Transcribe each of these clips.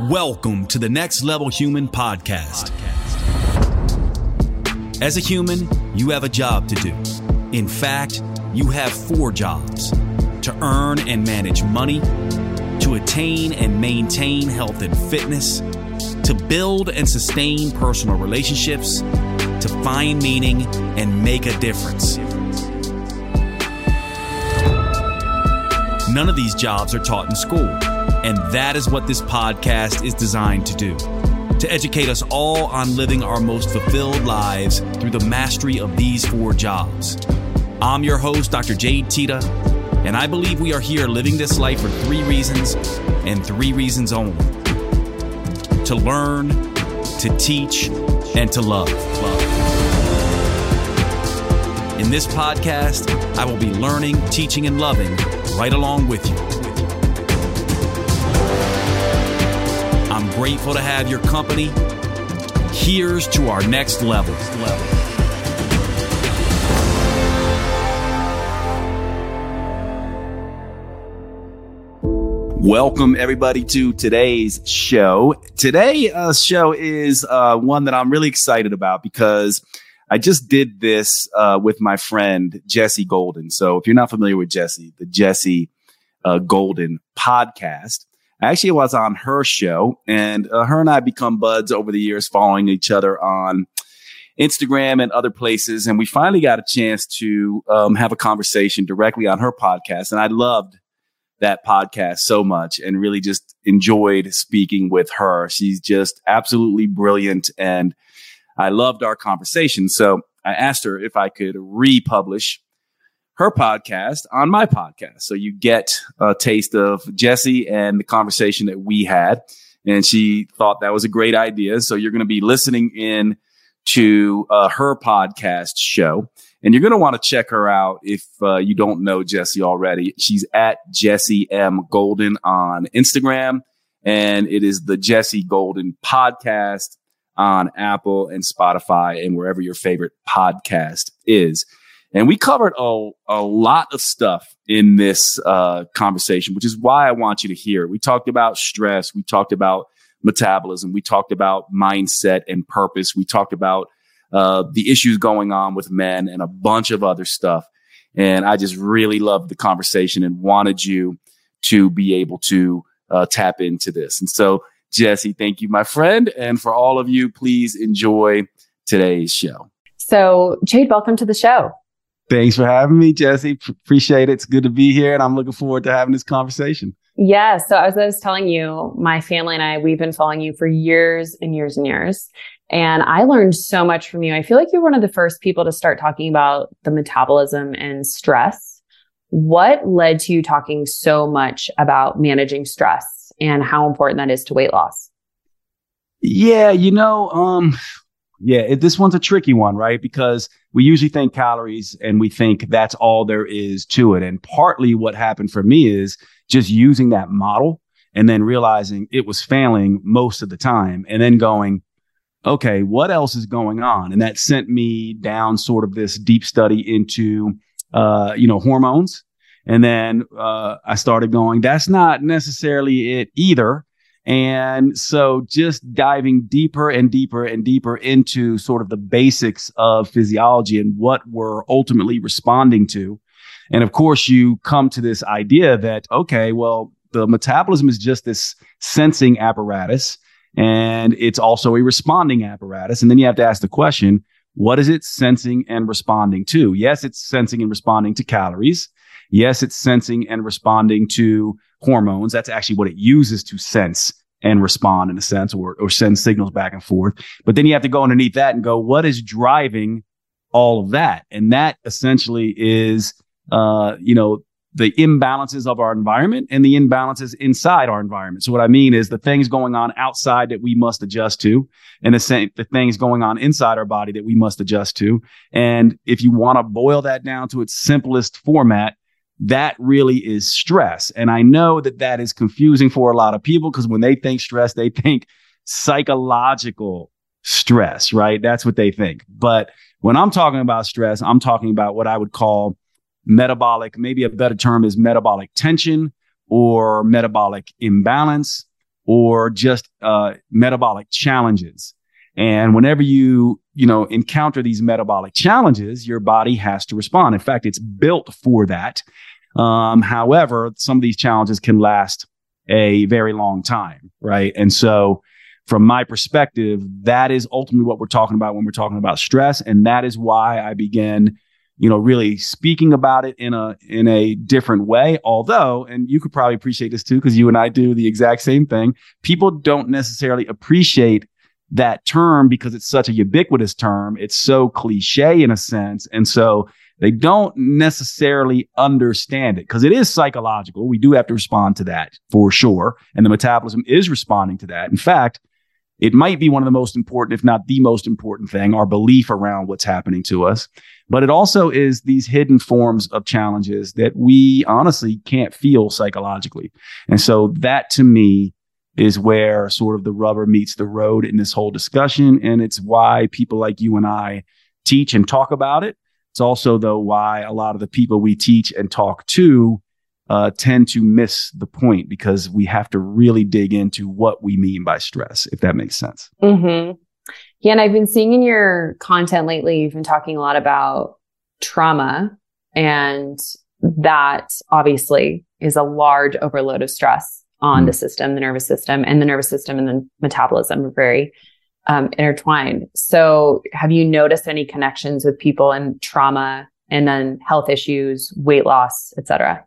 Welcome to the Next Level Human podcast. As a human, you have a job to do. In fact, you have four jobs to earn and manage money, to attain and maintain health and fitness, to build and sustain personal relationships, to find meaning and make a difference. None of these jobs are taught in school, and that is what this podcast is designed to do to educate us all on living our most fulfilled lives through the mastery of these four jobs. I'm your host, Dr. Jade Teta, and I believe we are here living this life for three reasons and three reasons only to learn, to teach, and to love. In this podcast, I will be learning, teaching, and loving right along with you. Grateful to have your company. Here's to our next level. Welcome everybody to today's show. Today's uh, show is uh, one that I'm really excited about because I just did this uh, with my friend Jessie Golden. So if you're not familiar with Jessie, the Jessie uh, Golden podcast, I actually was on her show, and uh, her and I become buds over the years, following each other on Instagram and other places. And we finally got a chance to um, have a conversation directly on her podcast, and I loved that podcast so much and really just enjoyed speaking with her. She's just absolutely brilliant and I loved our conversation. So I asked her if I could republish her podcast on my podcast. So you get a taste of Jessie and the conversation that we had. And she thought that was a great idea. So you're going to be listening in to uh, her podcast show. And you're going to want to check her out if uh, you don't know Jessie already. She's at Jessie M. Golden on Instagram. And it is the Jessie Golden podcast on Apple and Spotify and wherever your favorite podcast is. And we covered a, a lot of stuff in this uh, conversation, which is why I want you to hear. We talked about stress. We talked about metabolism. We talked about mindset and purpose. We talked about uh, the issues going on with men and a bunch of other stuff. And I just really loved the conversation and wanted you to be able to uh, tap into this. And so Jessie, thank you, my friend. And for all of you, please enjoy today's show. So, Jade, welcome to the show. Thanks for having me, Jessie. P- appreciate it. It's good to be here, and I'm looking forward to having this conversation. Yeah. So, as I was telling you, my family and I, we've been following you for years and years and years. And I learned so much from you. I feel like you're one of the first people to start talking about the metabolism and stress. What led to you talking so much about managing stress? and how important that is to weight loss? Yeah, you know, um, yeah, it, this one's a tricky one, right? Because we usually think calories and we think that's all there is to it. And partly what happened for me is just using that model and then realizing it was failing most of the time and then going, okay, what else is going on? And that sent me down sort of this deep study into, uh, you know, hormones and then uh, I started going, that's not necessarily it either. And so just diving deeper and deeper and deeper into sort of the basics of physiology and what we're ultimately responding to. And of course, you come to this idea that, okay, well, the metabolism is just this sensing apparatus and it's also a responding apparatus. And then you have to ask the question, what is it sensing and responding to? Yes, it's sensing and responding to calories. Yes, it's sensing and responding to hormones. That's actually what it uses to sense and respond in a sense or, or send signals back and forth. But then you have to go underneath that and go, what is driving all of that? And that essentially is, uh, you know, the imbalances of our environment and the imbalances inside our environment. So what I mean is the things going on outside that we must adjust to and the same, the things going on inside our body that we must adjust to. And if you want to boil that down to its simplest format, that really is stress. And I know that that is confusing for a lot of people because when they think stress, they think psychological stress, right? That's what they think. But when I'm talking about stress, I'm talking about what I would call metabolic, maybe a better term is metabolic tension or metabolic imbalance or just uh, metabolic challenges. And whenever you, you know, encounter these metabolic challenges, your body has to respond. In fact, it's built for that. Um, however, some of these challenges can last a very long time, right? And so, from my perspective, that is ultimately what we're talking about when we're talking about stress, and that is why I began, you know, really speaking about it in a in a different way. Although, and you could probably appreciate this too, because you and I do the exact same thing. People don't necessarily appreciate that term because it's such a ubiquitous term. It's so cliche in a sense, and so they don't necessarily understand it because it is psychological. We do have to respond to that for sure. And the metabolism is responding to that. In fact, it might be one of the most important, if not the most important thing, our belief around what's happening to us. But it also is these hidden forms of challenges that we honestly can't feel psychologically. And so that to me is where sort of the rubber meets the road in this whole discussion. And it's why people like you and I teach and talk about it it's also, though, why a lot of the people we teach and talk to uh, tend to miss the point because we have to really dig into what we mean by stress, if that makes sense. Mm-hmm. Yeah. And I've been seeing in your content lately, you've been talking a lot about trauma, and that obviously is a large overload of stress on mm. the system, the nervous system, and the nervous system and the metabolism are very um, intertwined. So, have you noticed any connections with people and trauma and then health issues, weight loss, etc.?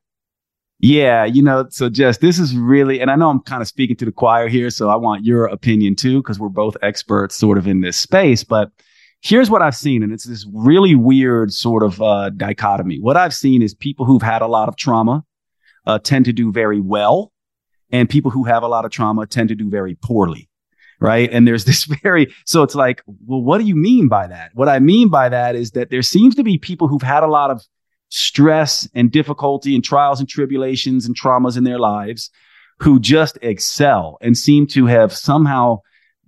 Yeah, you know, so Jess, this is really, and I know I'm kind of speaking to the choir here, so I want your opinion too, because we're both experts sort of in this space. But here's what I've seen, and it's this really weird sort of uh, dichotomy. What I've seen is people who've had a lot of trauma uh, tend to do very well, and people who have a lot of trauma tend to do very poorly right? And there's this very, so it's like, well, what do you mean by that? What I mean by that is that there seems to be people who've had a lot of stress and difficulty and trials and tribulations and traumas in their lives who just excel and seem to have somehow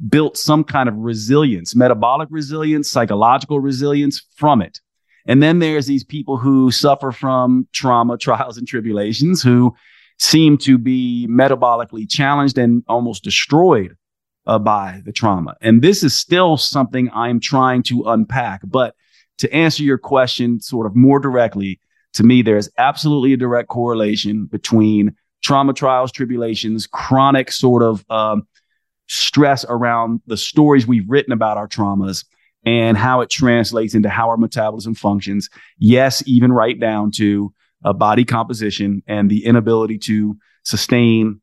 built some kind of resilience, metabolic resilience, psychological resilience from it. And then there's these people who suffer from trauma, trials, and tribulations who seem to be metabolically challenged and almost destroyed uh, by the trauma. And this is still something I'm trying to unpack. But to answer your question sort of more directly, to me, there's absolutely a direct correlation between trauma trials, tribulations, chronic sort of um, stress around the stories we've written about our traumas and how it translates into how our metabolism functions. Yes, even right down to uh, body composition and the inability to sustain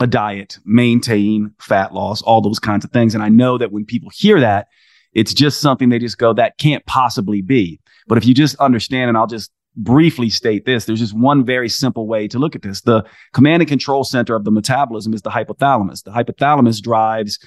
a diet, maintain fat loss, all those kinds of things. And I know that when people hear that, it's just something they just go, that can't possibly be. But if you just understand, and I'll just briefly state this, there's just one very simple way to look at this. The command and control center of the metabolism is the hypothalamus. The hypothalamus drives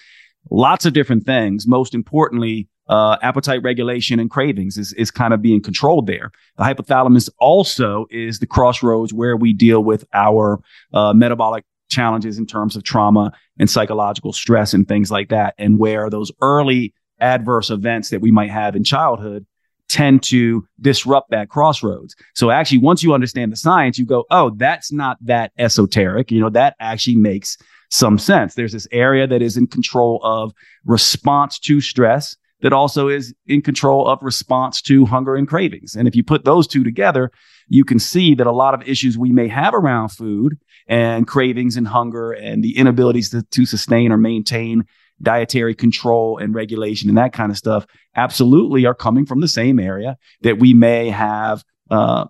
lots of different things. Most importantly, uh, appetite regulation and cravings is, is kind of being controlled there. The hypothalamus also is the crossroads where we deal with our uh, metabolic challenges in terms of trauma and psychological stress and things like that. And where those early adverse events that we might have in childhood tend to disrupt that crossroads. So actually, once you understand the science, you go, oh, that's not that esoteric. You know, that actually makes some sense. There's this area that is in control of response to stress that also is in control of response to hunger and cravings. And if you put those two together, you can see that a lot of issues we may have around food and cravings and hunger and the inabilities to, to sustain or maintain dietary control and regulation and that kind of stuff absolutely are coming from the same area that we may have uh,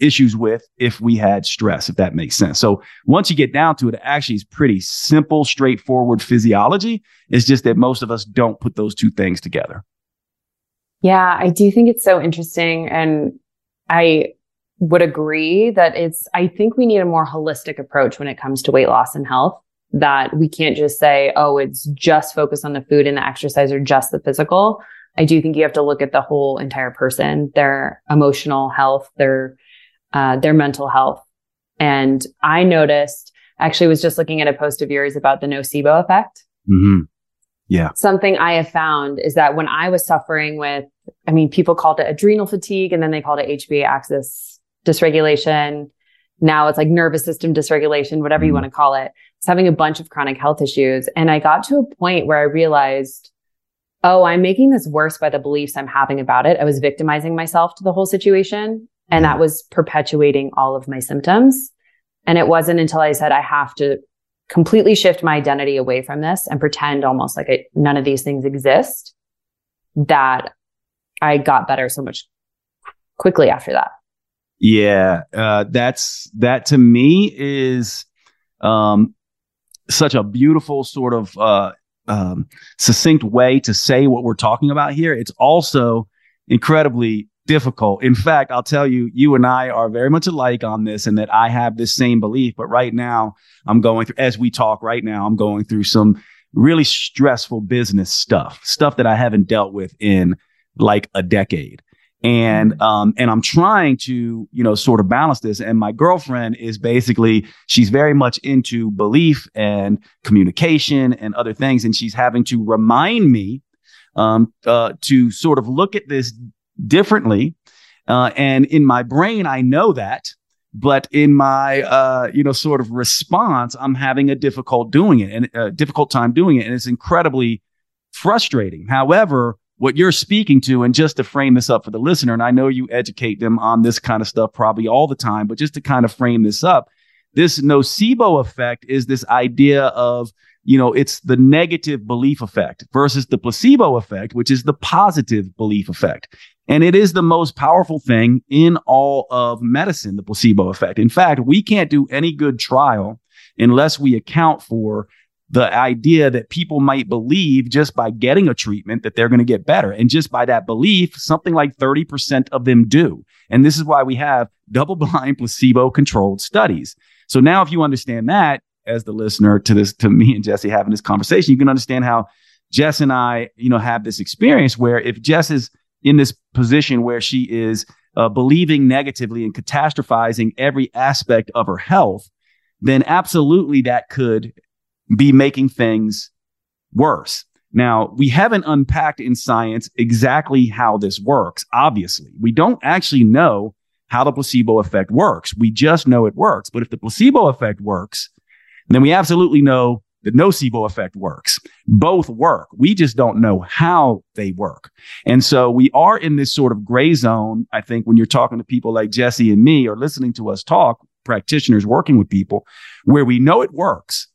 issues with if we had stress, if that makes sense. So once you get down to it, it actually is pretty simple, straightforward physiology. It's just that most of us don't put those two things together. Yeah, I do think it's so interesting. And I would agree that it's, I think we need a more holistic approach when it comes to weight loss and health. That we can't just say, oh, it's just focused on the food and the exercise or just the physical. I do think you have to look at the whole entire person, their emotional health, their uh, their mental health. And I noticed, actually, was just looking at a post of yours about the nocebo effect. Mm-hmm. Yeah. Something I have found is that when I was suffering with, I mean, people called it adrenal fatigue and then they called it HPA axis dysregulation. now it's like nervous system dysregulation, whatever you mm-hmm. want to call it. It's having a bunch of chronic health issues. And I got to a point where I realized, oh, I'm making this worse by the beliefs I'm having about it. I was victimizing myself to the whole situation. And that was perpetuating all of my symptoms. And it wasn't until I said, I have to completely shift my identity away from this and pretend almost like I, none of these things exist that I got better so much quickly after that. Yeah, uh, that's that to me is um, such a beautiful sort of uh, um, succinct way to say what we're talking about here. It's also incredibly difficult. In fact, I'll tell you, you and I are very much alike on this, and that I have this same belief. But right now, I'm going through, as we talk right now, I'm going through some really stressful business stuff, stuff that I haven't dealt with in like a decade and mm-hmm. um and i'm trying to you know sort of balance this and my girlfriend is basically she's very much into belief and communication and other things and she's having to remind me um uh to sort of look at this differently uh and in my brain i know that but in my uh you know sort of response i'm having a difficult doing it and a uh, difficult time doing it and it's incredibly frustrating. However what you're speaking to, and just to frame this up for the listener, and I know you educate them on this kind of stuff probably all the time, but just to kind of frame this up, this nocebo effect is this idea of, you know, it's the negative belief effect versus the placebo effect, which is the positive belief effect. And it is the most powerful thing in all of medicine, the placebo effect. In fact, we can't do any good trial unless we account for the idea that people might believe just by getting a treatment that they're going to get better. And just by that belief, something like 30% of them do. And this is why we have double blind placebo controlled studies. So now if you understand that as the listener to this, to me and Jessie having this conversation, you can understand how Jess and I, you know, have this experience where if Jess is in this position where she is uh, believing negatively and catastrophizing every aspect of her health, then absolutely that could be making things worse. Now, we haven't unpacked in science exactly how this works. Obviously, we don't actually know how the placebo effect works. We just know it works. But if the placebo effect works, then we absolutely know the nocebo effect works. Both work. We just don't know how they work. And so we are in this sort of gray zone. I think when you're talking to people like Jessie and me or listening to us talk, practitioners working with people where we know it works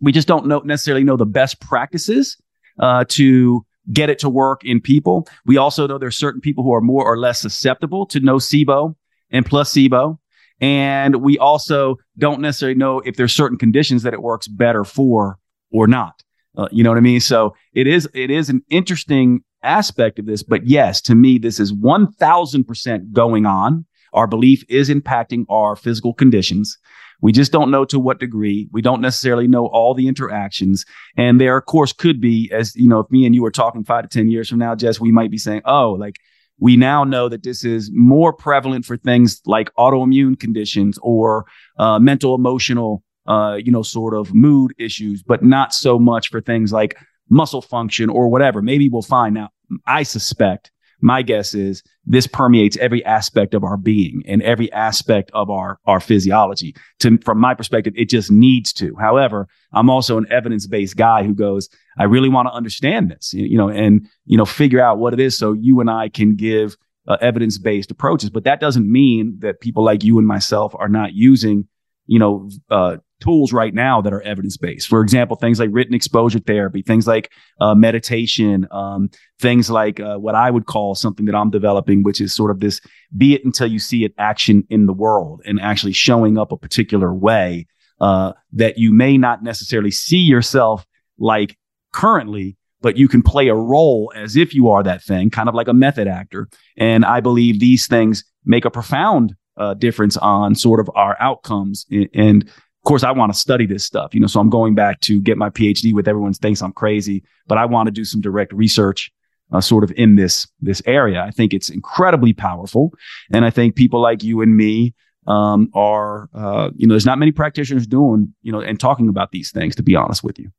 we just don't know necessarily know the best practices uh, to get it to work in people. We also know there are certain people who are more or less susceptible to nocebo and placebo. And we also don't necessarily know if there's certain conditions that it works better for or not. Uh, you know what I mean? So it is, it is an interesting aspect of this, but yes, to me, this is 1000% going on. Our belief is impacting our physical conditions. We just don't know to what degree. We don't necessarily know all the interactions. And there, of course, could be, as you know, if me and you were talking five to 10 years from now, Jess, we might be saying, oh, like we now know that this is more prevalent for things like autoimmune conditions or uh, mental, emotional, uh, you know, sort of mood issues, but not so much for things like muscle function or whatever. Maybe we'll find now. I suspect my guess is this permeates every aspect of our being and every aspect of our, our physiology. To, from my perspective, it just needs to. However, I'm also an evidence based guy who goes, I really want to understand this, you, know, and, you know, figure out what it is so you and I can give uh, evidence based approaches. But that doesn't mean that people like you and myself are not using, you know, uh, tools right now that are evidence based. For example, things like written exposure therapy, things like uh, meditation, um, things like uh, what I would call something that I'm developing, which is sort of this be it until you see it action in the world and actually showing up a particular way uh, that you may not necessarily see yourself like currently. But you can play a role as if you are that thing, kind of like a method actor. And I believe these things make a profound uh, difference on sort of our outcomes. And of course, I want to study this stuff, you know, so I'm going back to get my PhD with everyone thinks I'm crazy, but I want to do some direct research uh, sort of in this, this area. I think it's incredibly powerful. And I think people like you and me, um, are, uh, you know, there's not many practitioners doing, you know, and talking about these things, to be honest with you.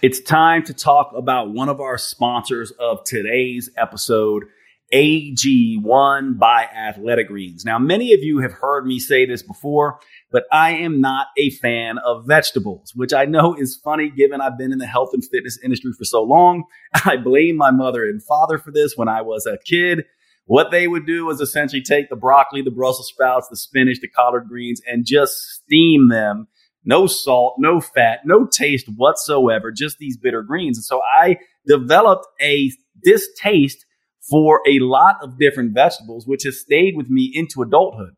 It's time to talk about one of our sponsors of today's episode AG1 by Athletic Greens. Now, many of you have heard me say this before, but I am not a fan of vegetables, which I know is funny given I've been in the health and fitness industry for so long. I blame my mother and father for this when I was a kid. What they would do is essentially take the broccoli, the Brussels sprouts, the spinach, the collard greens, and just steam them. No salt, no fat, no taste whatsoever, just these bitter greens. And so I developed a distaste for a lot of different vegetables, which has stayed with me into adulthood.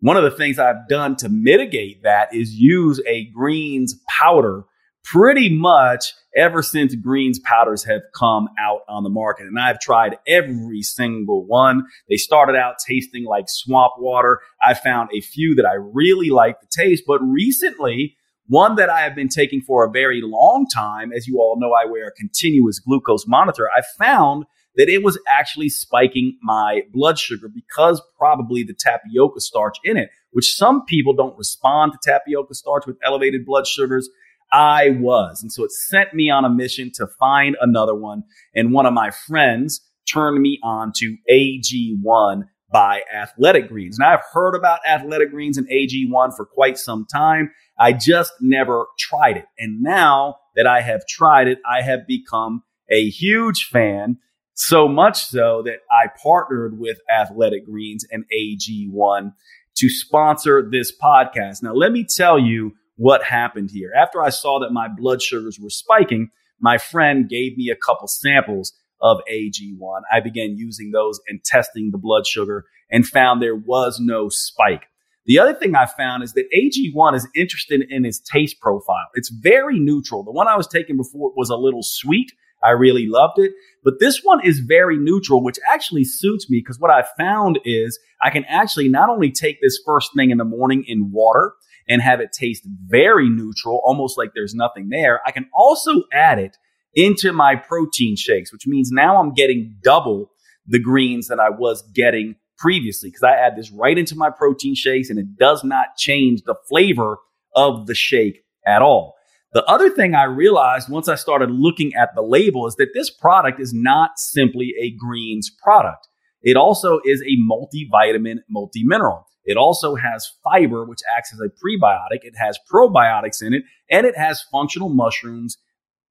One of the things I've done to mitigate that is use a greens powder pretty much ever since greens powders have come out on the market. And I've tried every single one. They started out tasting like swamp water. I found a few that I really like the taste, but recently, one that I have been taking for a very long time, as you all know, I wear a continuous glucose monitor. I found that it was actually spiking my blood sugar because probably the tapioca starch in it, which some people don't respond to tapioca starch with elevated blood sugars. I was. And so it sent me on a mission to find another one. And one of my friends turned me on to AG1 by Athletic Greens. Now I've heard about Athletic Greens and AG1 for quite some time. I just never tried it. And now that I have tried it, I have become a huge fan. So much so that I partnered with Athletic Greens and AG1 to sponsor this podcast. Now, let me tell you what happened here. After I saw that my blood sugars were spiking, my friend gave me a couple samples of AG1. I began using those and testing the blood sugar and found there was no spike. The other thing I found is that AG1 is interested in its taste profile. It's very neutral. The one I was taking before was a little sweet I really loved it. But this one is very neutral, which actually suits me because what I found is I can actually not only take this first thing in the morning in water and have it taste very neutral, almost like there's nothing there. I can also add it into my protein shakes, which means now I'm getting double the greens that I was getting previously because I add this right into my protein shakes and it does not change the flavor of the shake at all. The other thing I realized once I started looking at the label is that this product is not simply a greens product. It also is a multivitamin, multimineral. It also has fiber, which acts as a prebiotic. It has probiotics in it, and it has functional mushrooms,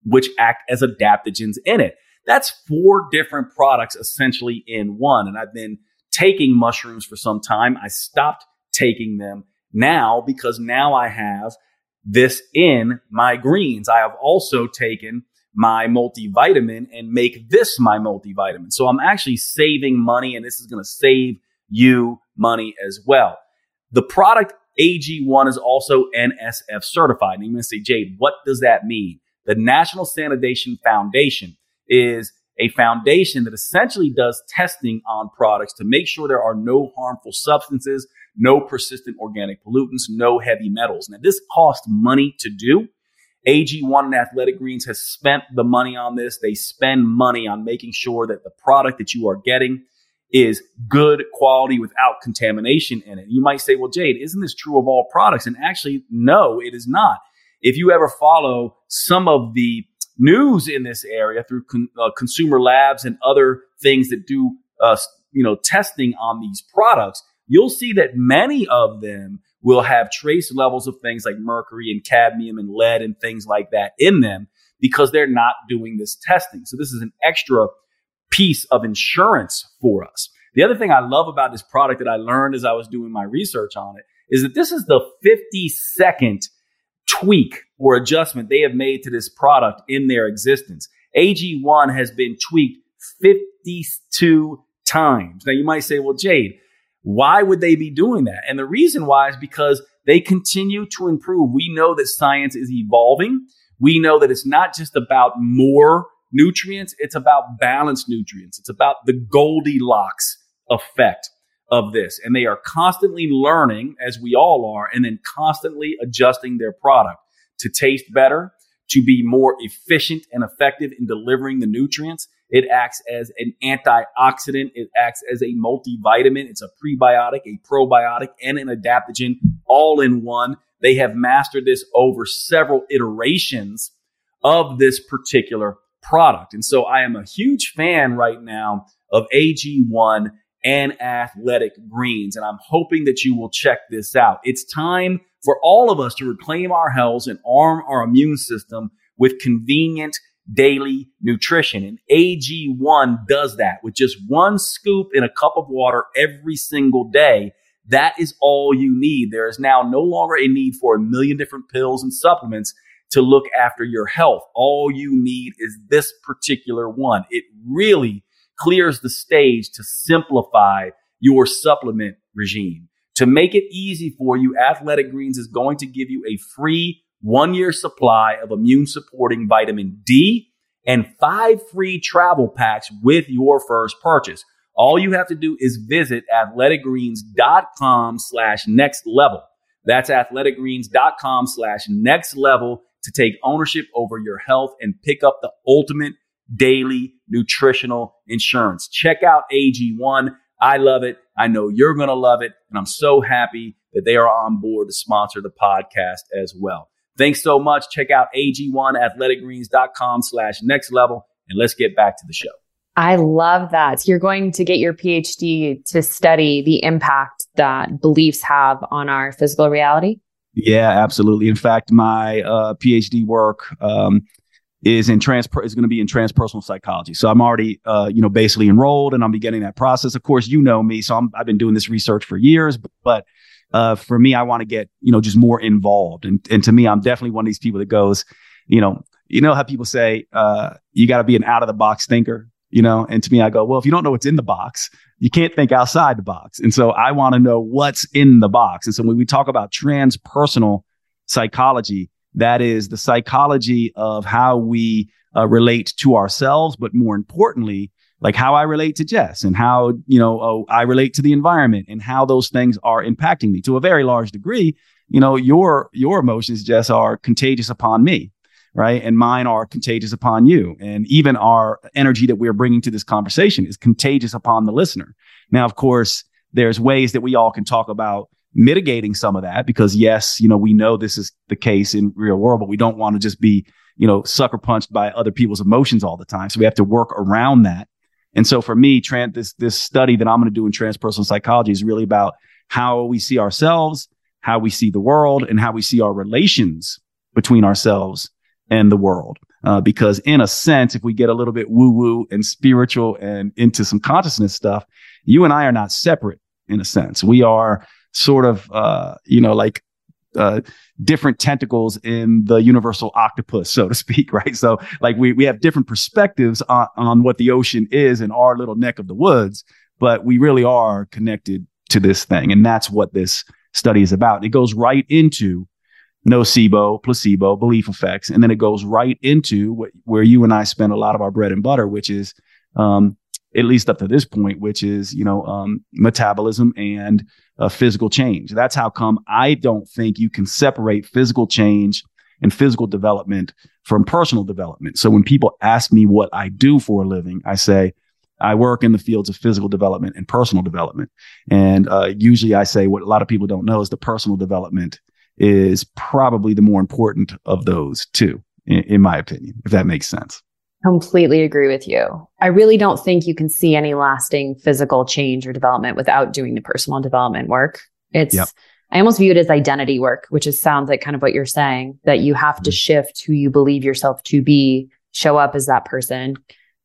which act as adaptogens in it. That's four different products essentially in one. And I've been taking mushrooms for some time. I stopped taking them now because now I have this in my greens. I have also taken my multivitamin and make this my multivitamin. So I'm actually saving money and this is going to save you money as well. The product AG1 is also NSF certified. And going to say, Jade, what does that mean? The National Sanitation Foundation is a foundation that essentially does testing on products to make sure there are no harmful substances, no persistent organic pollutants, no heavy metals. Now, this costs money to do. AG1 and Athletic Greens has spent the money on this. They spend money on making sure that the product that you are getting is good quality without contamination in it. You might say, well, Jade, isn't this true of all products? And actually, no, it is not. If you ever follow some of the news in this area through con- uh, consumer labs and other things that do, uh, you know, testing on these products, you'll see that many of them will have trace levels of things like mercury and cadmium and lead and things like that in them because they're not doing this testing. So this is an extra piece of insurance for us. The other thing I love about this product that I learned as I was doing my research on it is that this is the 52nd tweak or adjustment they have made to this product in their existence. AG1 has been tweaked 52 times. Now you might say, well, Jade, why would they be doing that? And the reason why is because they continue to improve. We know that science is evolving. We know that it's not just about more nutrients, it's about balanced nutrients. It's about the Goldilocks effect of this. And they are constantly learning, as we all are, and then constantly adjusting their product to taste better, to be more efficient and effective in delivering the nutrients. It acts as an antioxidant. It acts as a multivitamin. It's a prebiotic, a probiotic, and an adaptogen all in one. They have mastered this over several iterations of this particular product. And so I am a huge fan right now of AG1 and athletic greens. And I'm hoping that you will check this out. It's time for all of us to reclaim our health and arm our immune system with convenient daily nutrition. And AG1 does that with just one scoop in a cup of water every single day. That is all you need. There is now no longer a need for a million different pills and supplements to look after your health. All you need is this particular one. It really clears the stage to simplify your supplement regime. To make it easy for you, Athletic Greens is going to give you a free one year supply of immune supporting vitamin D and five free travel packs with your first purchase. All you have to do is visit athleticgreens.com slash next level. That's athleticgreens.com slash next level to take ownership over your health and pick up the ultimate daily nutritional insurance. Check out AG1. I love it. I know you're going to love it. And I'm so happy that they are on board to sponsor the podcast as well. Thanks so much. Check out AG1 athleticgreens.com slash next level. And let's get back to the show. I love that. So you're going to get your PhD to study the impact that beliefs have on our physical reality? Yeah, absolutely. In fact, my uh, PhD work um, is in trans is going to be in transpersonal psychology. So I'm already uh, you know basically enrolled, and I'm beginning that process. Of course, you know me, so i have been doing this research for years. But, but uh, for me, I want to get you know just more involved, and and to me, I'm definitely one of these people that goes, you know, you know how people say uh, you got to be an out of the box thinker, you know, and to me, I go, well, if you don't know what's in the box, you can't think outside the box, and so I want to know what's in the box. And so when we talk about transpersonal psychology that is the psychology of how we uh, relate to ourselves, but more importantly, like how I relate to Jess and how, you know, oh, I relate to the environment and how those things are impacting me to a very large degree. You know, your, your emotions, Jess, are contagious upon me, right? And mine are contagious upon you. And even our energy that we're bringing to this conversation is contagious upon the listener. Now, of course, there's ways that we all can talk about mitigating some of that because yes, you know, we know this is the case in real world, but we don't want to just be, you know, sucker punched by other people's emotions all the time. So we have to work around that. And so for me, trans, this, this study that I'm going to do in transpersonal psychology is really about how we see ourselves, how we see the world and how we see our relations between ourselves and the world. Uh, because in a sense, if we get a little bit woo woo and spiritual and into some consciousness stuff, you and I are not separate in a sense. We are sort of, uh, you know, like uh, different tentacles in the universal octopus, so to speak, right? So like we we have different perspectives on, on what the ocean is in our little neck of the woods, but we really are connected to this thing, and that's what this study is about. It goes right into nocebo, placebo, belief effects, and then it goes right into what, where you and I spend a lot of our bread and butter, which is um, at least up to this point, which is you know um, metabolism and uh, physical change. That's how come I don't think you can separate physical change and physical development from personal development. So when people ask me what I do for a living, I say I work in the fields of physical development and personal development. And uh, usually I say what a lot of people don't know is the personal development is probably the more important of those two, in, in my opinion, if that makes sense. Completely agree with you. I really don't think you can see any lasting physical change or development without doing the personal development work. It's, yep. I almost view it as identity work, which is sounds like kind of what you're saying that you have to mm-hmm. shift who you believe yourself to be, show up as that person.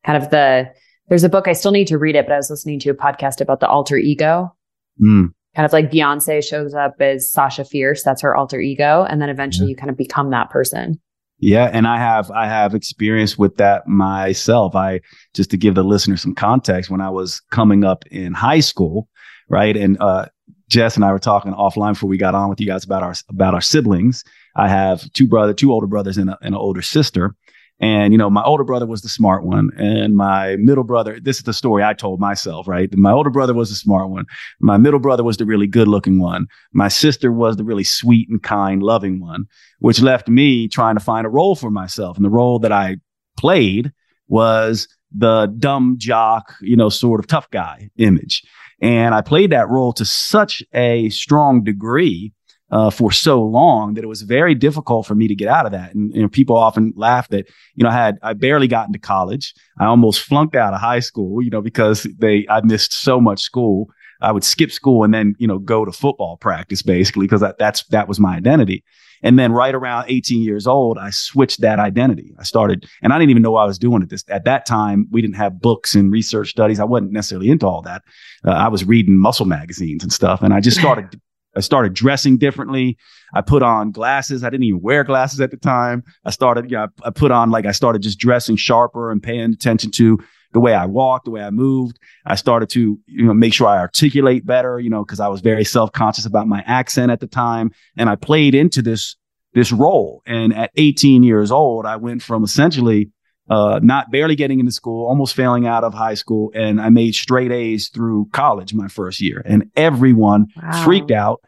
Kind of the, there's a book, I still need to read it, but I was listening to a podcast about the alter ego. Mm. Kind of like Beyonce shows up as Sasha Fierce, that's her alter ego. And then eventually yeah. you kind of become that person. Yeah, and I have I have experience with that myself. I just to give the listener some context, when I was coming up in high school, right, and uh, Jess and I were talking offline before we got on with you guys about our about our siblings. I have two brother, two older brothers, and, a, and an older sister. And, you know, my older brother was the smart one. And my middle brother, this is the story I told myself, right? My older brother was the smart one. My middle brother was the really good looking one. My sister was the really sweet and kind, loving one, which left me trying to find a role for myself. And the role that I played was the dumb jock, you know, sort of tough guy image. And I played that role to such a strong degree uh, for so long that it was very difficult for me to get out of that. And you know, people often laugh that you know I had I barely got into college. I almost flunked out of high school, you know, because they I missed so much school. I would skip school and then you know go to football practice basically because that, that's that was my identity. And then right around 18 years old, I switched that identity. I started, and I didn't even know I was doing it. This at that time, we didn't have books and research studies. I wasn't necessarily into all that. Uh, I was reading muscle magazines and stuff, and I just started I started dressing differently. I put on glasses. I didn't even wear glasses at the time. I started, you know, I put on like I started just dressing sharper and paying attention to the way I walked, the way I moved. I started to, you know, make sure I articulate better, you know, because I was very self-conscious about my accent at the time. And I played into this, this role. And at 18 years old, I went from essentially uh, not barely getting into school, almost failing out of high school. And I made straight A's through college my first year. And everyone wow. freaked out,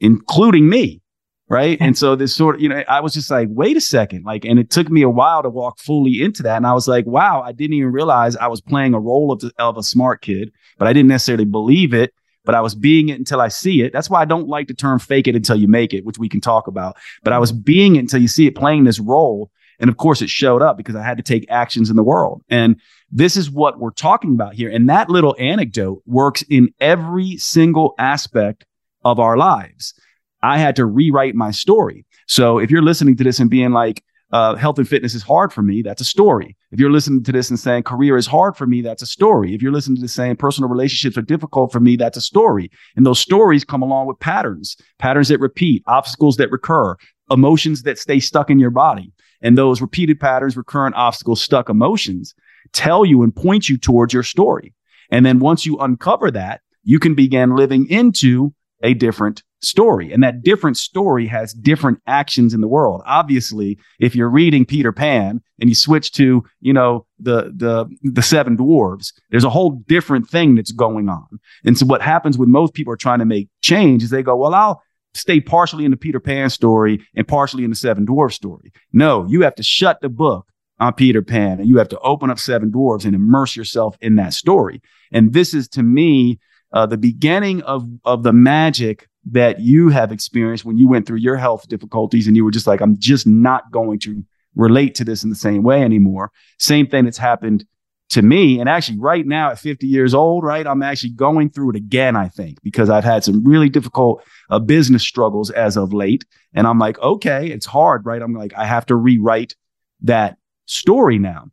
including me. Right. and so this sort of, you know, I was just like, wait a second. Like, and it took me a while to walk fully into that. And I was like, wow, I didn't even realize I was playing a role of, the, of a smart kid, but I didn't necessarily believe it but I was being it until I see it. That's why I don't like the term fake it until you make it, which we can talk about. But I was being it until you see it playing this role. And of course, it showed up because I had to take actions in the world. And this is what we're talking about here. And that little anecdote works in every single aspect of our lives. I had to rewrite my story. So if you're listening to this and being like, uh, health and fitness is hard for me, that's a story. If you're listening to this and saying career is hard for me, that's a story. If you're listening to this saying personal relationships are difficult for me, that's a story. And those stories come along with patterns, patterns that repeat, obstacles that recur, emotions that stay stuck in your body. And those repeated patterns, recurrent obstacles, stuck emotions tell you and point you towards your story. And then once you uncover that, you can begin living into a different story. And that different story has different actions in the world. Obviously, if you're reading Peter Pan and you switch to, you know, the, the, the seven dwarves, there's a whole different thing that's going on. And so what happens when most people are trying to make change is they go, well, I'll, stay partially in the Peter Pan story and partially in the Seven Dwarfs story. No, you have to shut the book on Peter Pan and you have to open up Seven Dwarfs and immerse yourself in that story. And this is to me uh, the beginning of of the magic that you have experienced when you went through your health difficulties and you were just like, I'm just not going to relate to this in the same way anymore. Same thing that's happened to me. And actually, right now at 50 years old, right, I'm actually going through it again, I think, because I've had some really difficult uh, business struggles as of late. And I'm like, okay, it's hard, right? I'm like, I have to rewrite that story now.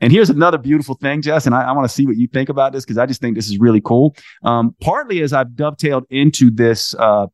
And here's another beautiful thing, Jess, and I, I want to see what you think about this because I just think this is really cool. Um, partly as I've dovetailed into this uh,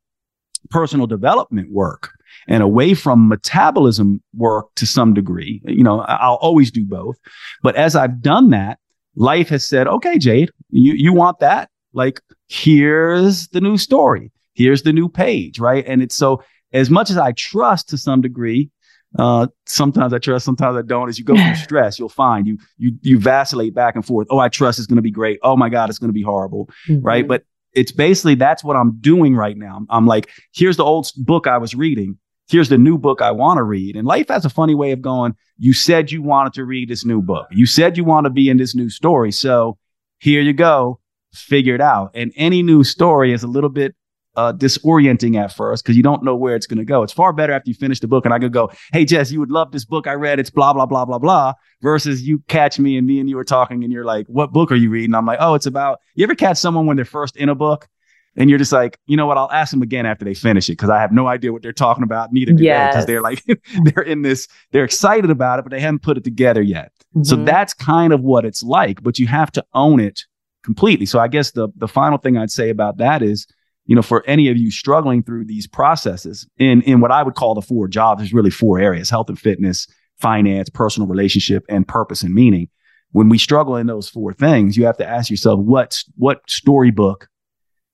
personal development work, and away from metabolism work to some degree. You know, I'll always do both. But as I've done that, life has said, okay, Jade, you, you want that? Like, here's the new story. Here's the new page, right? And it's so as much as I trust to some degree, uh, sometimes I trust, sometimes I don't. As you go through stress, you'll find you you you vacillate back and forth. Oh, I trust it's going to be great. Oh my God, it's going to be horrible, mm-hmm. right? But it's basically that's what I'm doing right now. I'm like, here's the old book I was reading here's the new book I want to read. And life has a funny way of going, you said you wanted to read this new book. You said you want to be in this new story. So here you go, figure it out. And any new story is a little bit uh, disorienting at first because you don't know where it's going to go. It's far better after you finish the book and I could go, Hey, Jess, you would love this book I read. It's blah, blah, blah, blah, blah, versus you catch me and me and you were talking and you're like, what book are you reading? I'm like, Oh, it's about, you ever catch someone when they're first in a book and you're just like, you know what? I'll ask them again after they finish it because I have no idea what they're talking about. Neither do yes. they because they're like they're in this, they're excited about it, but they haven't put it together yet. Mm-hmm. So that's kind of what it's like, but you have to own it completely. So I guess the the final thing I'd say about that is, you know, for any of you struggling through these processes in in what I would call the four jobs, there's really four areas: health and fitness, finance, personal relationship, and purpose and meaning. When we struggle in those four things, you have to ask yourself, what what storybook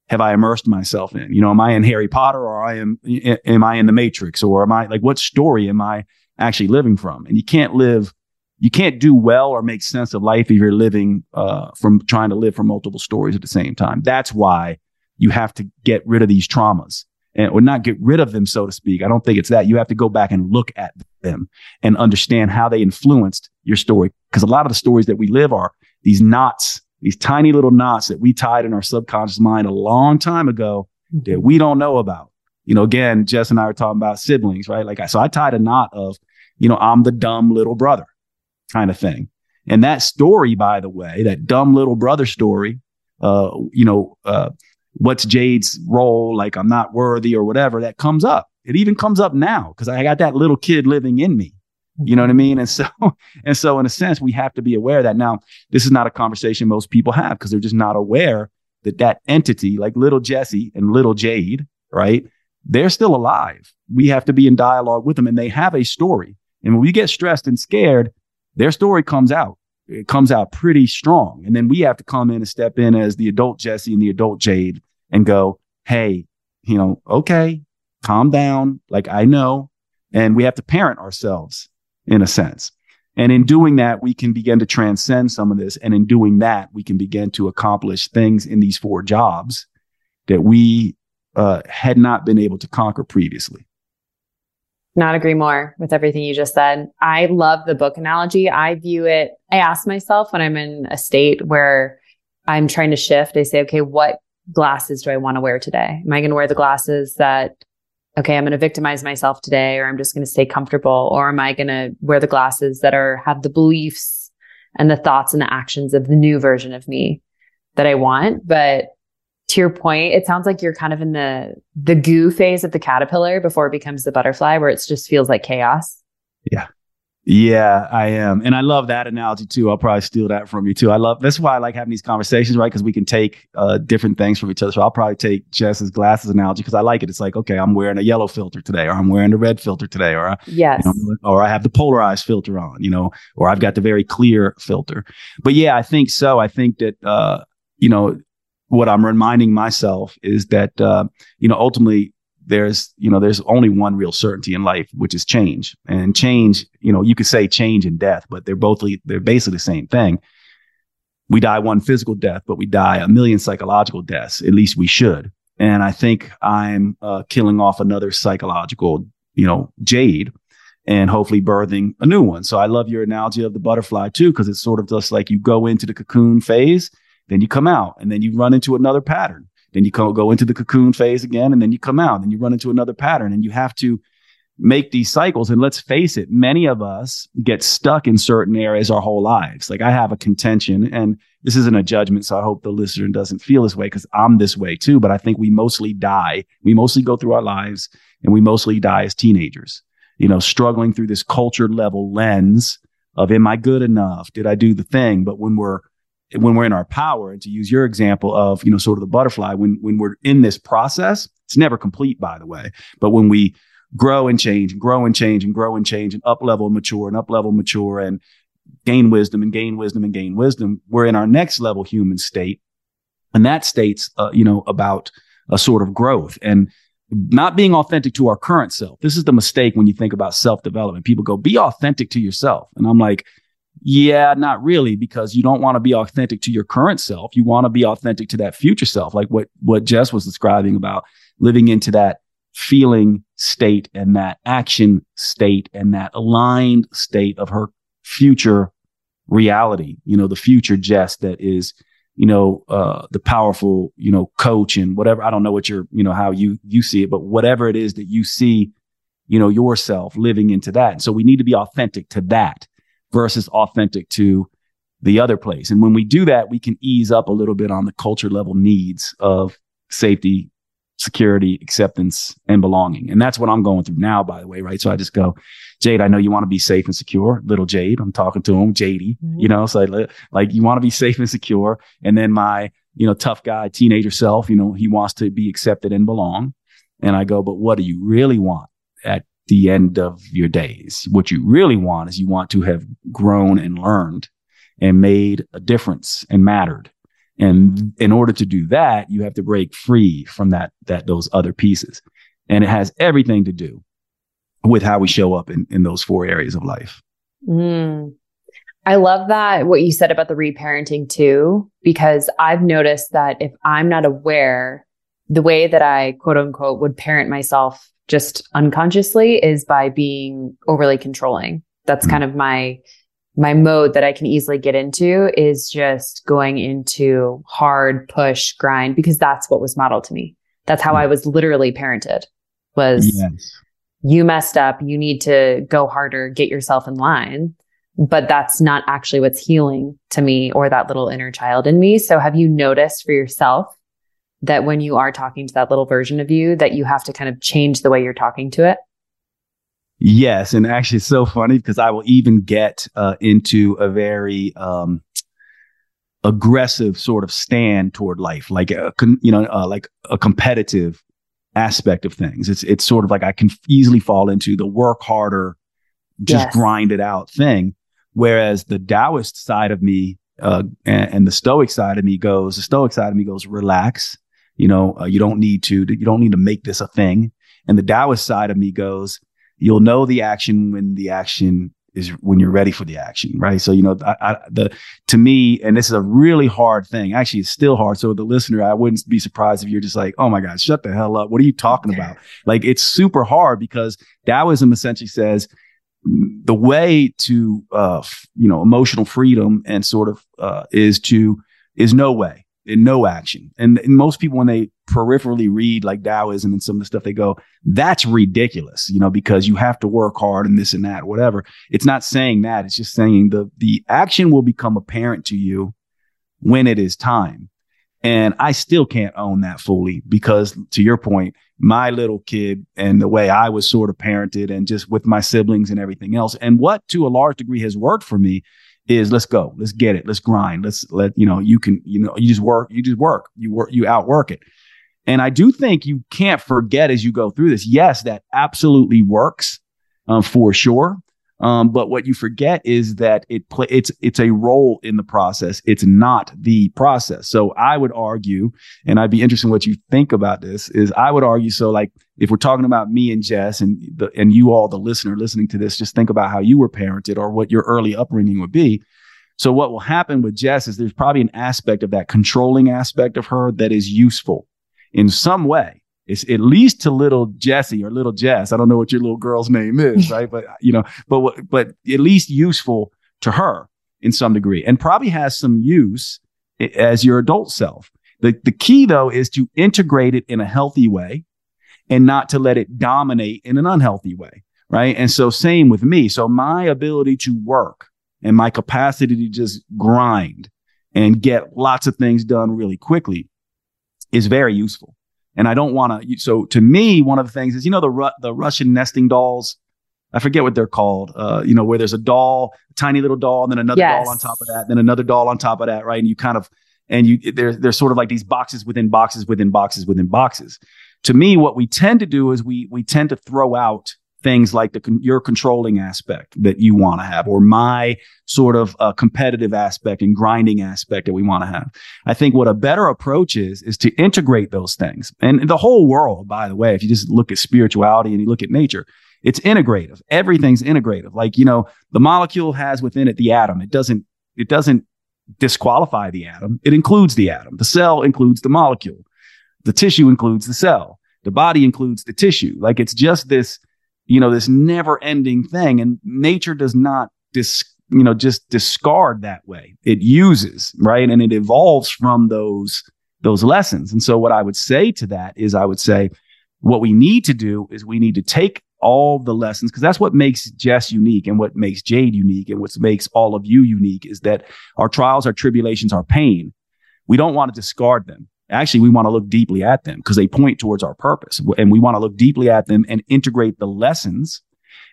have I immersed myself in? You know, am I in Harry Potter or I am am I in the Matrix or am I like what story am I actually living from? And you can't live, you can't do well or make sense of life if you're living uh, from trying to live from multiple stories at the same time. That's why you have to get rid of these traumas and or not get rid of them, so to speak. I don't think it's that. You have to go back and look at them and understand how they influenced your story. Because a lot of the stories that we live are these knots these tiny little knots that we tied in our subconscious mind a long time ago that we don't know about You know, again, Jess and I are talking about siblings, right? Like, I, so I tied a knot of, you know, I'm the dumb little brother kind of thing. And that story, by the way, that dumb little brother story, uh, you know, uh, what's Jade's role? Like, I'm not worthy or whatever, that comes up. It even comes up now because I got that little kid living in me. You know what I mm-hmm. mean? And so, and so in a sense, we have to be aware of that now this is not a conversation most people have because they're just not aware that that entity, like little Jessie and little Jade, right? They're still alive. We have to be in dialogue with them and they have a story. And when we get stressed and scared, their story comes out. It comes out pretty strong. And then we have to come in and step in as the adult Jessie and the adult Jade and go, Hey, you know, okay, calm down. Like I know. And we have to parent ourselves in a sense. And in doing that, we can begin to transcend some of this. And in doing that, we can begin to accomplish things in these four jobs that we uh, had not been able to conquer previously. Not agree more with everything you just said. I love the book analogy. I view it, I ask myself when I'm in a state where I'm trying to shift, I say, okay, what glasses do I want to wear today? Am I going to wear the glasses that okay, I'm going to victimize myself today, or I'm just going to stay comfortable, or am I going to wear the glasses that are have the beliefs and the thoughts and the actions of the new version of me that I want? But to your point, it sounds like you're kind of in the the goo phase of the caterpillar before it becomes the butterfly, where it just feels like chaos. Yeah. Yeah, I am. And I love that analogy too. I'll probably steal that from you too. I love that's why I like having these conversations, right? Because we can take uh, different things from each other. So I'll probably take Jess's glasses analogy because I like it. It's like, okay, I'm wearing a yellow filter today, or I'm wearing a red filter today, or I, yes, you know, or I have the polarized filter on, you know, or I've got the very clear filter. But yeah, I think so. I think that uh, you know, what I'm reminding myself is that uh, you know, ultimately there's you know there's only one real certainty in life which is change. And change you know you could say change and death but they're both they're basically the same thing. We die one physical death but we die a million psychological deaths. At least we should. And i think i'm uh, killing off another psychological you know jade and hopefully birthing a new one. So i love your analogy of the butterfly too because it's sort of just like you go into the cocoon phase then you come out and then you run into another pattern then you go into the cocoon phase again, and then you come out, and you run into another pattern, and you have to make these cycles. And let's face it, many of us get stuck in certain areas our whole lives. Like I have a contention, and this isn't a judgment, so I hope the listener doesn't feel this way because I'm this way too. But I think we mostly die. We mostly go through our lives, and we mostly die as teenagers. You know, struggling through this culture level lens of am I good enough? Did I do the thing? But when we're when we're in our power and to use your example of you know sort of the butterfly when when we're in this process it's never complete by the way. But when we grow and change and grow and change and grow and change and up level mature and up level mature and gain wisdom and gain wisdom and gain wisdom we're in our next level human state. And that state's uh, you know about a sort of growth and not being authentic to our current self. This is the mistake when you think about self development people go be authentic to yourself. And i'm like yeah, not really, because you don't want to be authentic to your current self. You want to be authentic to that future self, like what, what Jess was describing about living into that feeling state and that action state and that aligned state of her future reality, you know, the future Jess that is, you know, uh, the powerful, you know, coach and whatever. I don't know what you're, you know, how you, you see it, but whatever it is that you see, you know, yourself living into that. And so we need to be authentic to that versus authentic to the other place. And when we do that, we can ease up a little bit on the culture level needs of safety, security, acceptance, and belonging. And that's what I'm going through now, by the way, right? So I just go, Jade, I know you want to be safe and secure. Little Jade, I'm talking to him, Jady, mm-hmm. you know, so like, like you want to be safe and secure. And then my, you know, tough guy, teenager self, you know, he wants to be accepted and belong. And I go, but what do you really want at the end of your days. What you really want is you want to have grown and learned and made a difference and mattered. And in order to do that, you have to break free from that, that, those other pieces. And it has everything to do with how we show up in, in those four areas of life. Mm. I love that what you said about the reparenting too, because I've noticed that if I'm not aware, the way that I quote unquote would parent myself just unconsciously is by being overly controlling. That's mm-hmm. kind of my my mode that I can easily get into is just going into hard push grind because that's what was modeled to me. That's how mm-hmm. I was literally parented. was yes. you messed up. You need to go harder, get yourself in line. But that's not actually what's healing to me or that little inner child in me. So have you noticed for yourself that when you are talking to that little version of you, that you have to kind of change the way you're talking to it? Yes, and actually, it's so funny because I will even get uh, into a very um, aggressive sort of stand toward life, like a you know, uh, like a competitive aspect of things. It's it's sort of like I can easily fall into the work harder, just yes. grind it out thing. Whereas the Taoist side of me uh, and, and, the Stoic side of me goes, the Stoic side of me goes, relax. You know, uh, you don't need to, you don't need to make this a thing. And the Taoist side of me goes, you'll know the action when the action is when you're ready for the action, right? So, you know, I, I, the to me, and this is a really hard thing. Actually, it's still hard. So, the listener, I wouldn't be surprised if you're just like, "Oh my God, shut the hell up! What are you talking about?" Like, it's super hard because Taoism essentially says the way to, uh, you know, emotional freedom and sort of uh, is to is no way in no action. And, and, most people, when they peripherally read like Taoism and some of the stuff, they go, that's ridiculous, you know, because you have to work hard and this and that, whatever. It's not saying that. It's just saying the, the action will become apparent to you when it is time. And I still can't own that fully because to your point, my little kid and the way I was sort of parented and just with my siblings and everything else. And what to a large degree has worked for me is let's go, let's get it, let's grind, let's let you know you can you know you just work, you just work, you work, you outwork it. And I do think you can't forget as you go through this. Yes, that absolutely works um, for sure. Um, but what you forget is that it play it's it's a role in the process. It's not the process. So I would argue, and I'd be interested in what you think about this. Is I would argue so like if we're talking about me and Jess and the and you all the listener listening to this, just think about how you were parented or what your early upbringing would be. So what will happen with Jess is there's probably an aspect of that controlling aspect of her that is useful in some way it's at least to little Jessie or little Jess. I don't know what your little girl's name is, right? But you know, but but at least useful to her in some degree, and probably has some use as your adult self. The the key though is to integrate it in a healthy way, and not to let it dominate in an unhealthy way, right? And so same with me. So my ability to work and my capacity to just grind and get lots of things done really quickly is very useful. And I don't want to. So to me, one of the things is, you know, the Ru- the Russian nesting dolls. I forget what they're called. Uh, you know, where there's a doll, a tiny little doll, and then another yes. doll on top of that, then another doll on top of that, right? And you kind of, and you, they're, they're sort of like these boxes within boxes within boxes within boxes. To me, what we tend to do is we, we tend to throw out things like the your controlling aspect that you want to have or my sort of uh, competitive aspect and grinding aspect that we want to have. I think what a better approach is is to integrate those things. And the whole world by the way if you just look at spirituality and you look at nature it's integrative. Everything's integrative. Like you know the molecule has within it the atom. It doesn't it doesn't disqualify the atom. It includes the atom. The cell includes the molecule. The tissue includes the cell. The body includes the tissue. Like it's just this you know, this never ending thing. And nature does not dis, you know, just discard that way. It uses, right? And it evolves from those, those lessons. And so what I would say to that is I would say, what we need to do is we need to take all the lessons because that's what makes Jess unique and what makes Jade unique and what makes all of you unique is that our trials, our tribulations, our pain, we don't want to discard them. Actually, we want to look deeply at them because they point towards our purpose. And we want to look deeply at them and integrate the lessons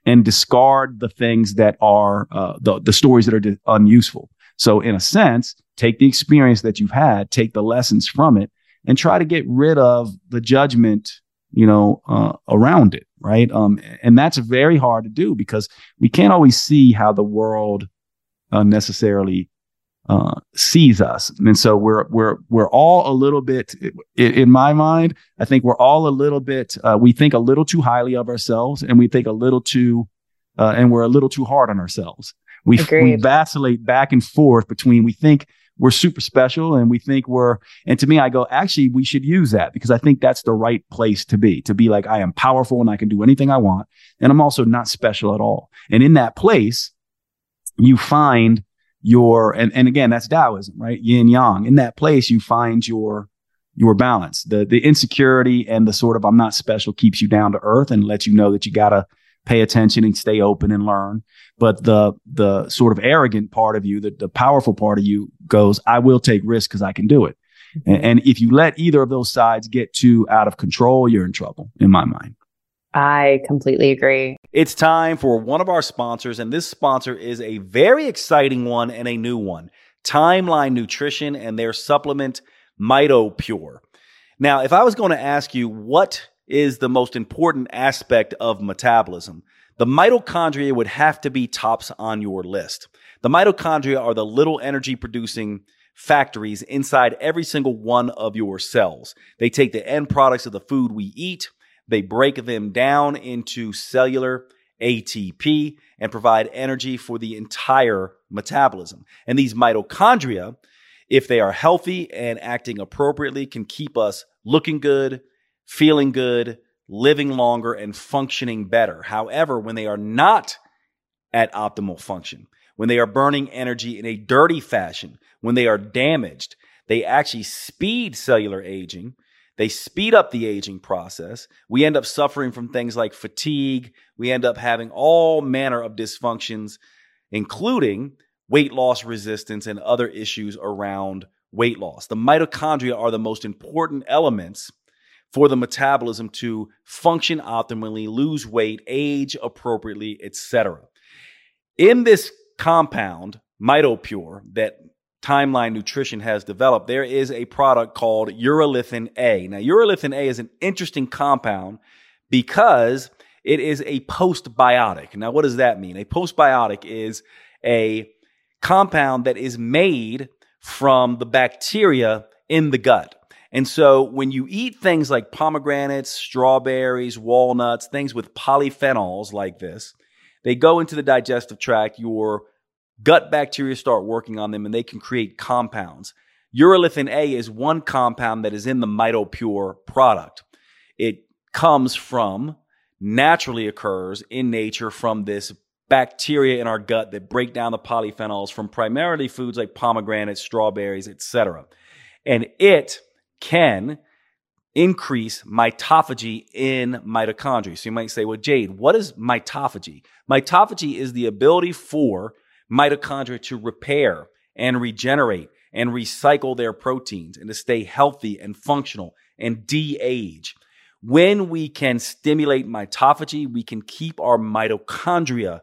and discard the things that are uh, the, the stories that are unuseful. So, in a sense, take the experience that you've had, take the lessons from it, and try to get rid of the judgment, you know, uh, around it, right? Um, and that's very hard to do because we can't always see how the world uh, necessarily uh, sees us. And so we're we're we're all a little bit in, in my mind, I think we're all a little bit uh, we think a little too highly of ourselves and we think a little too uh, and we're a little too hard on ourselves. We we vacillate back and forth between we think we're super special and we think we're and to me I go actually we should use that because I think that's the right place to be to be like I am powerful and I can do anything I want and I'm also not special at all. And in that place you find your and, and again that's taoism right yin yang in that place you find your your balance. The the insecurity and the sort of I'm not special keeps you down to earth and lets you know that you gotta pay attention and stay open and learn. But the the sort of arrogant part of you, the, the powerful part of you goes, I will take risks because I can do it. Mm-hmm. And, and if you let either of those sides get too out of control, you're in trouble, in my mind. I completely agree. It's time for one of our sponsors, and this sponsor is a very exciting one and a new one Timeline Nutrition and their supplement, MitoPure. Now, if I was going to ask you what is the most important aspect of metabolism, the mitochondria would have to be tops on your list. The mitochondria are the little energy producing factories inside every single one of your cells. They take the end products of the food we eat, they break them down into cellular ATP and provide energy for the entire metabolism. And these mitochondria, if they are healthy and acting appropriately, can keep us looking good, feeling good, living longer, and functioning better. However, when they are not at optimal function, when they are burning energy in a dirty fashion, when they are damaged, they actually speed cellular aging. They speed up the aging process. We end up suffering from things like fatigue. We end up having all manner of dysfunctions, including weight loss resistance and other issues around weight loss. The mitochondria are the most important elements for the metabolism to function optimally, lose weight, age appropriately, etc. In this compound, MitoPure, that Timeline Nutrition has developed, there is a product called urolithin A. Now, urolithin A is an interesting compound because it is a postbiotic. Now, what does that mean? A postbiotic is a compound that is made from the bacteria in the gut. And so when you eat things like pomegranates, strawberries, walnuts, things with polyphenols like this, they go into the digestive tract. Your gut bacteria start working on them and they can create compounds. Urolithin A is one compound that is in the MitoPure product. It comes from, naturally occurs in nature from this bacteria in our gut that break down the polyphenols from primarily foods like pomegranates, strawberries, etc. And it can increase mitophagy in mitochondria. So you might say, well, Jade, what is mitophagy? Mitophagy is the ability for mitochondria to repair and regenerate and recycle their proteins and to stay healthy and functional and de-age. When we can stimulate mitophagy, we can keep our mitochondria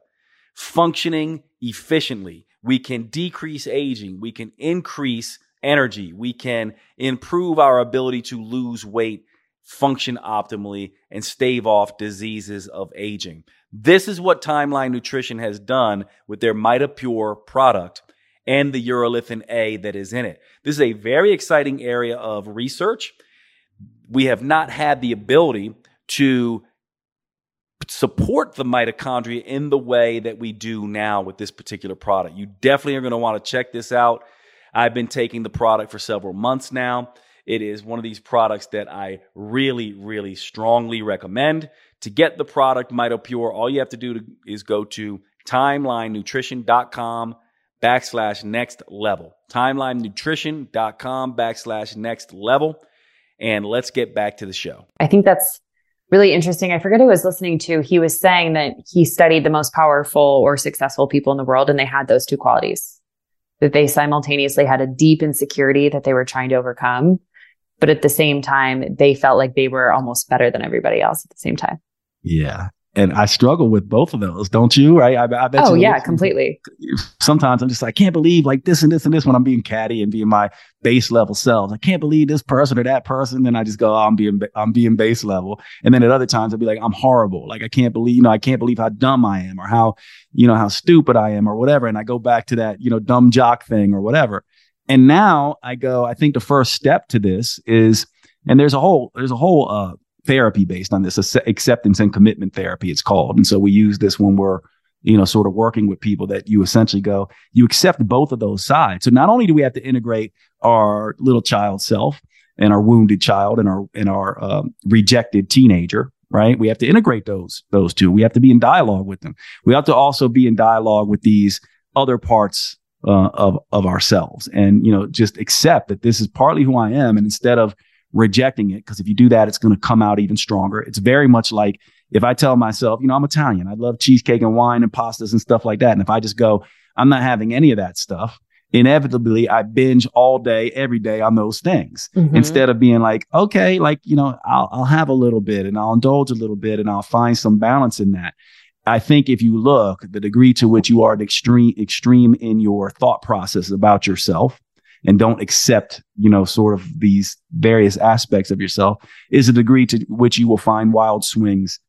functioning efficiently. We can decrease aging. We can increase energy. We can improve our ability to lose weight, function optimally, and stave off diseases of aging. This is what Timeline Nutrition has done with their MitoPure product and the urolithin A that is in it. This is a very exciting area of research. We have not had the ability to support the mitochondria in the way that we do now with this particular product. You definitely are going to want to check this out. I've been taking the product for several months now. It is one of these products that I really, really strongly recommend. To get the product MitoPure, all you have to do to, is go to timelinenutrition.com backslash next level. Timelinenutrition.com backslash next level. And let's get back to the show. I think that's really interesting. I forget who I was listening to. He was saying that he studied the most powerful or successful people in the world and they had those two qualities that they simultaneously had a deep insecurity that they were trying to overcome. But at the same time, they felt like they were almost better than everybody else at the same time. Yeah and I struggle with both of those, don't you? Right? I, I bet. Oh yeah, completely. Sometimes I'm just like, I can't believe like this and this and this when I'm being catty and being my base level self. I can't believe this person or that person. Then I just go, oh, I'm being I'm being base level. And then at other times I'll be like, I'm horrible. Like I can't believe, you know, I can't believe how dumb I am or how, you know, how stupid I am or whatever. And I go back to that, you know, dumb jock thing or whatever. And now I go, I think the first step to this is, and there's a whole there's a whole uh, therapy based on this acceptance and commitment therapy it's called. And so we use this when we're you know sort of working with people that you essentially go you accept both of those sides. So not only do we have to integrate our little child self and our wounded child and our and our um, rejected teenager right? We have to integrate those those two. We have to be in dialogue with them. We have to also be in dialogue with these other parts uh, of of ourselves. And you know just accept that this is partly who i am. And instead of rejecting it. Cause if you do that, it's going to come out even stronger. It's very much like if I tell myself, you know, I'm Italian, I love cheesecake and wine and pastas and stuff like that. And if I just go, I'm not having any of that stuff, inevitably I binge all day, every day on those things mm-hmm. instead of being like, okay, like, you know, I'll, I'll have a little bit and I'll indulge a little bit and I'll find some balance in that. I think if you look the degree to which you are extreme, extreme in your thought process about yourself and don't accept, you know, sort of these various aspects of yourself is a degree to which you will find wild swings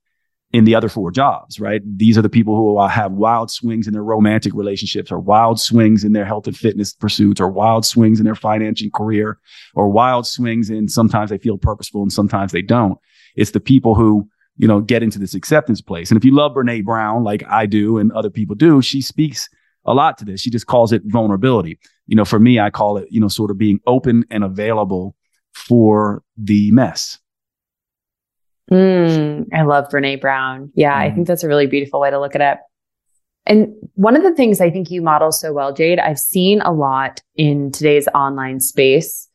in the other four jobs, right? These are the people who have wild swings in their romantic relationships or wild swings in their health and fitness pursuits or wild swings in their financial career or wild swings in sometimes they feel purposeful and sometimes they don't. It's the people who, you know, get into this acceptance place. And if you love Brene Brown, like I do and other people do, she speaks a lot to this. She just calls it vulnerability. You know, for me, I call it, you know, sort of being open and available for the mess. Mm, I love Brene Brown. Yeah, mm. I think that's a really beautiful way to look at it. And one of the things I think you model so well, Jade, I've seen a lot in today's online space.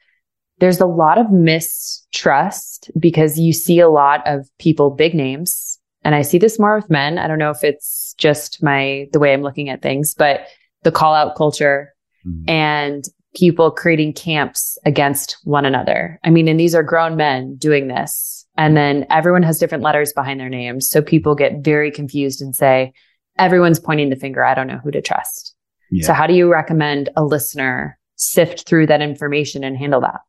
There's a lot of mistrust because you see a lot of people, big names. And I see this more with men. I don't know if it's just my, the way I'm looking at things, but the call out culture mm. and people creating camps against one another. I mean, and these are grown men doing this and then everyone has different letters behind their names. So people get very confused and say, everyone's pointing the finger. I don't know who to trust. Yeah. So how do you recommend a listener sift through that information and handle that?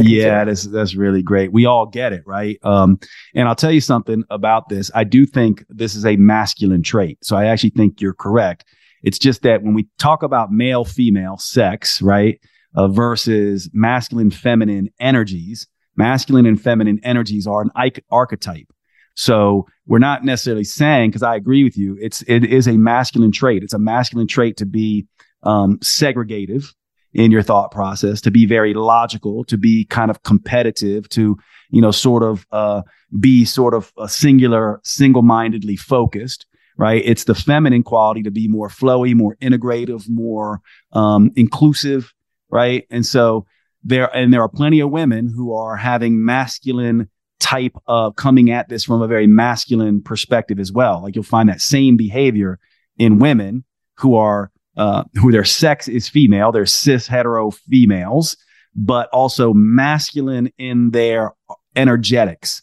yeah, that's that's really great. We all get it, right? Um, and I'll tell you something about this. I do think this is a masculine trait. So I actually think you're correct. It's just that when we talk about male female sex, right, uh, versus masculine feminine energies, masculine and feminine energies are an archetype. So we're not necessarily saying, because I agree with you, it's it is a masculine trait. It's a masculine trait to be um, segregative in your thought process, to be very logical, to be kind of competitive, to you know sort of uh, be sort of a singular, single-mindedly focused. Right? It's the feminine quality to be more flowy, more integrative, more um, inclusive. Right? And so there and there are plenty of women who are having masculine type of coming at this from a very masculine perspective as well. Like you'll find that same behavior in women who are uh, who their sex is female, they're cis hetero females, but also masculine in their energetics.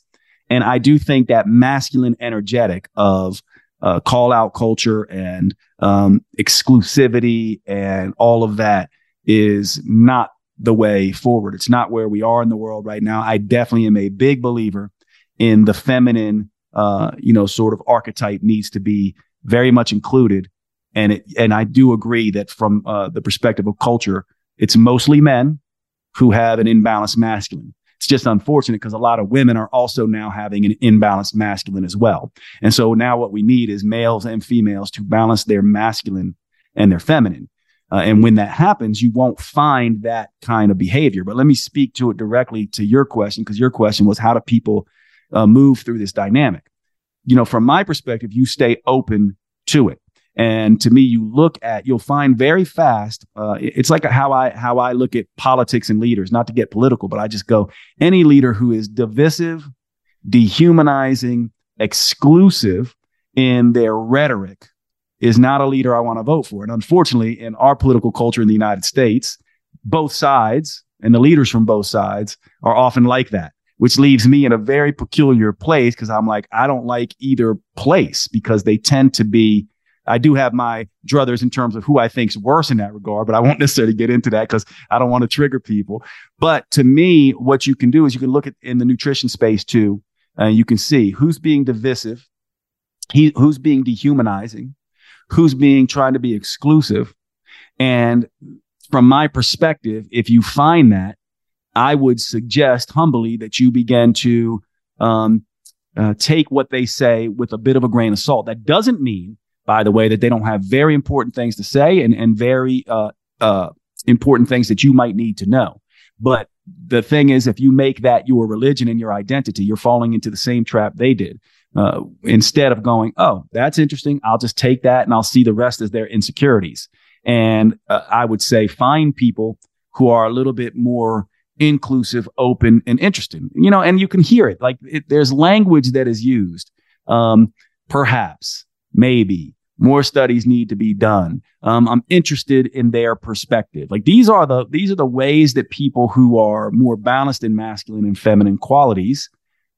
And I do think that masculine energetic of uh, call out culture and um, exclusivity and all of that is not the way forward. It's not where we are in the world right now. I definitely am a big believer in the feminine, uh, you know, sort of archetype needs to be very much included. And it, and I do agree that from uh, the perspective of culture, it's mostly men who have an imbalanced masculine. It's just unfortunate because a lot of women are also now having an imbalanced masculine as well. And so now what we need is males and females to balance their masculine and their feminine. Uh, and when that happens, you won't find that kind of behavior. But let me speak to it directly to your question, because your question was how do people uh, move through this dynamic? You know, from my perspective, you stay open to it. And to me, you look at, you'll find very fast. Uh, it's like how I how I look at politics and leaders. Not to get political, but I just go any leader who is divisive, dehumanizing, exclusive in their rhetoric is not a leader I want to vote for. And unfortunately, in our political culture in the United States, both sides and the leaders from both sides are often like that, which leaves me in a very peculiar place because I'm like, I don't like either place because they tend to be. I do have my druthers in terms of who I think's worse in that regard, but I won't necessarily get into that because I don't want to trigger people. But to me, what you can do is you can look at in the nutrition space too, and you can see who's being divisive, he, who's being dehumanizing, who's being trying to be exclusive. And from my perspective, if you find that, I would suggest humbly that you begin to um, uh, take what they say with a bit of a grain of salt. That doesn't mean, by the way, that they don't have very important things to say and, and very uh, uh, important things that you might need to know. But the thing is, if you make that your religion and your identity, you're falling into the same trap they did uh, instead of going, oh, that's interesting. I'll just take that and I'll see the rest as their insecurities. And uh, I would say find people who are a little bit more inclusive, open, and interesting. You know, and you can hear it. Like it, there's language that is used. Um, perhaps, maybe, more studies need to be done. Um, I'm interested in their perspective. Like these are the these are the ways that people who are more balanced in masculine and feminine qualities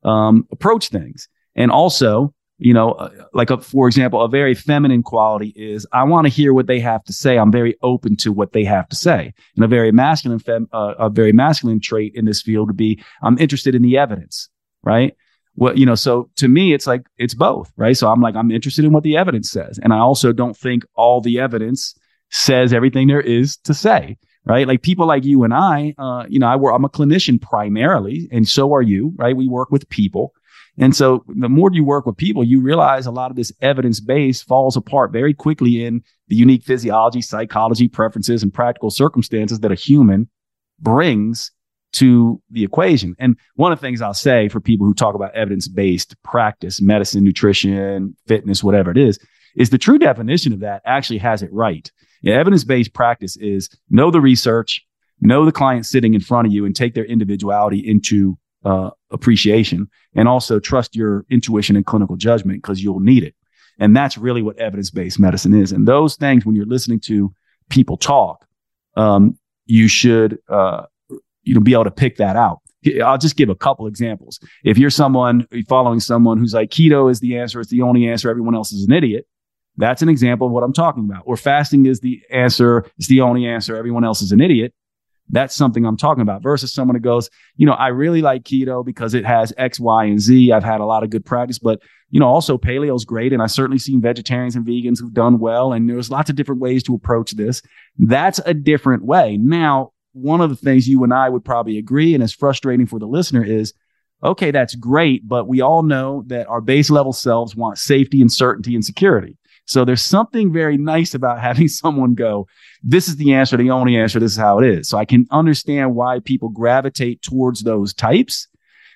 um, approach things. And also, you know, uh, like a, for example, a very feminine quality is I want to hear what they have to say. I'm very open to what they have to say. And a very masculine, fem, uh, a very masculine trait in this field would be I'm interested in the evidence, right? Well, you know, so to me, it's like it's both, right? So I'm like I'm interested in what the evidence says, and I also don't think all the evidence says everything there is to say, right? Like people like you and I, uh, you know, I work, I'm a clinician primarily, and so are you, right? We work with people. And so the more you work with people, you realize a lot of this evidence base falls apart very quickly in the unique physiology, psychology, preferences, and practical circumstances that a human brings to the equation. And one of the things I'll say for people who talk about evidence based practice, medicine, nutrition, fitness, whatever it is, is the true definition of that actually has it right. Yeah, evidence based practice is know the research, know the client sitting in front of you, and take their individuality into uh, appreciation, and also trust your intuition and clinical judgment because you'll need it. And that's really what evidence based medicine is. And those things, when you're listening to people talk, um, you should uh, you know be able to pick that out. I'll just give a couple examples. If you're someone following someone who's like keto is the answer, it's the only answer, everyone else is an idiot. That's an example of what I'm talking about. Or fasting is the answer, it's the only answer, everyone else is an idiot. That's something I'm talking about versus someone who goes, you know, I really like keto because it has X, Y, and Z. I've had a lot of good practice, but you know, also paleo is great. And I've certainly seen vegetarians and vegans who've done well. And there's lots of different ways to approach this. That's a different way. Now, one of the things you and I would probably agree, and it's frustrating for the listener, is okay, that's great, but we all know that our base level selves want safety and certainty and security. So there's something very nice about having someone go, this is the answer, the only answer, this is how it is. So I can understand why people gravitate towards those types,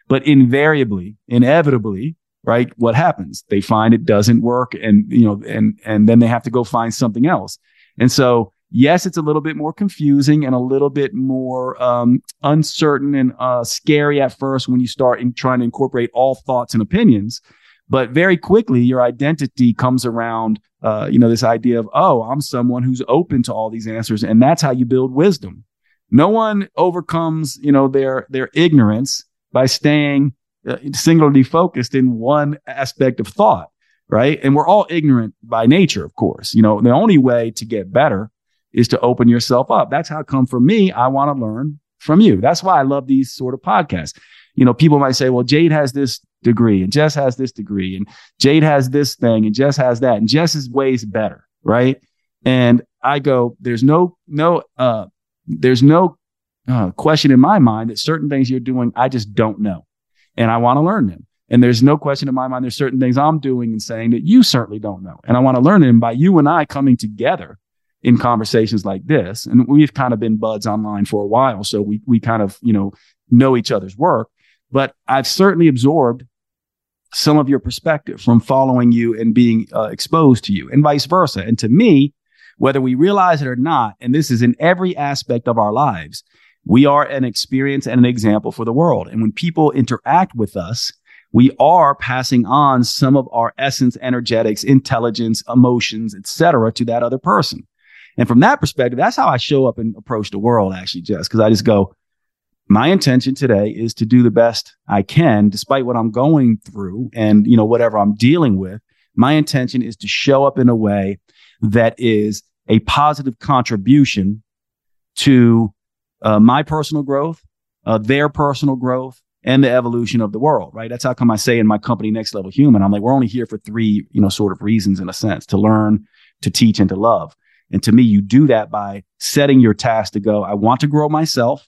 but invariably, inevitably, right? What happens? They find it doesn't work and, you know, and, and then they have to go find something else. And so, yes, it's a little bit more confusing and a little bit more um, uncertain and uh, scary at first when you start in trying to incorporate all thoughts and opinions. But very quickly, your identity comes around, uh, you know, this idea of, oh, I'm someone who's open to all these answers. And that's how you build wisdom. No one overcomes, you know, their, their ignorance by staying uh, singularly focused in one aspect of thought. Right. And we're all ignorant by nature, of course. You know, the only way to get better is to open yourself up. That's how come for me, I want to learn from you. That's why I love these sort of podcasts. You know, people might say, well, Jade has this degree and Jess has this degree and Jade has this thing and Jess has that and Jess is ways better, right? And I go, there's no no uh there's no uh, question in my mind that certain things you're doing I just don't know, and I want to learn them. And there's no question in my mind there's certain things I'm doing and saying that you certainly don't know, and I want to learn them by you and I coming together in conversations like this. And we've kind of been buds online for a while, so we we kind of you know know each other's work. But I've certainly absorbed some of your perspective from following you and being uh, exposed to you and vice versa. And to me, whether we realize it or not, and this is in every aspect of our lives, we are an experience and an example for the world. And when people interact with us, we are passing on some of our essence, energetics, intelligence, emotions, etc., to that other person. And from that perspective, that's how I show up and approach the world, actually, Jess, because I just go, my intention today is to do the best I can, despite what I'm going through and, you know, whatever I'm dealing with. My intention is to show up in a way that is a positive contribution to uh, my personal growth, uh, their personal growth, and the evolution of the world, right? That's how come I say in my company, Next Level Human, I'm like, we're only here for three, you know, sort of reasons in a sense to learn, to teach, and to love. And to me, you do that by setting your task to go, I want to grow myself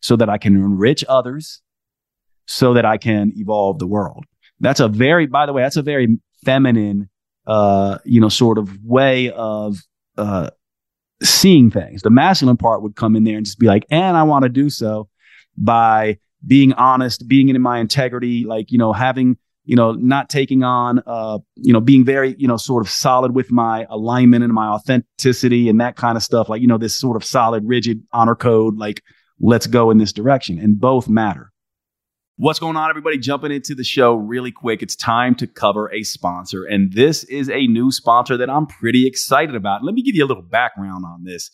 so that I can enrich others, so that I can evolve the world. That's a very, by the way, that's a very feminine, uh, you know, sort of way of, uh, seeing things. The masculine part would come in there and just be like, and I want to do so by being honest, being in my integrity, like, you know, having, you know, not taking on, uh, you know, being very, you know, sort of solid with my alignment and my authenticity and that kind of stuff. Like, you know, this sort of solid, rigid honor code, like let's go in this direction. And both matter. What's going on, everybody? Jumping into the show really quick. It's time to cover a sponsor. And this is a new sponsor that I'm pretty excited about. Let me give you a little background on this.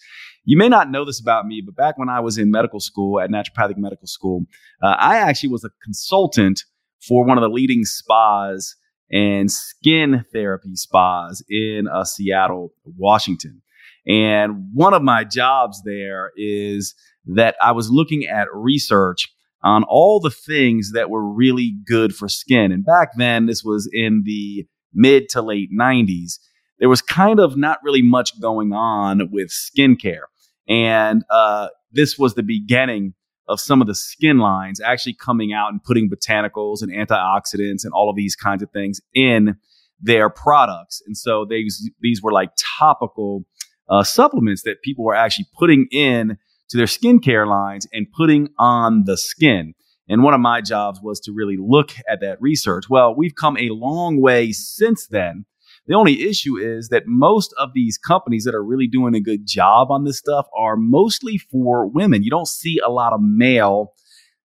You may not know this about me, but back when I was in medical school at naturopathic medical school, uh, I actually was a consultant for one of the leading spas and skin therapy spas in uh, Seattle, Washington. And one of my jobs there is that I was looking at research on all the things that were really good for skin. And back then, this was in the mid to late 90s, there was kind of not really much going on with skincare. And uh, this was the beginning of some of the skin lines actually coming out and putting botanicals and antioxidants and all of these kinds of things in their products. And so these these were like topical uh, supplements that people were actually putting in to their skincare lines and putting on the skin. And one of my jobs was to really look at that research. Well, we've come a long way since then. The only issue is that most of these companies that are really doing a good job on this stuff are mostly for women. You don't see a lot of male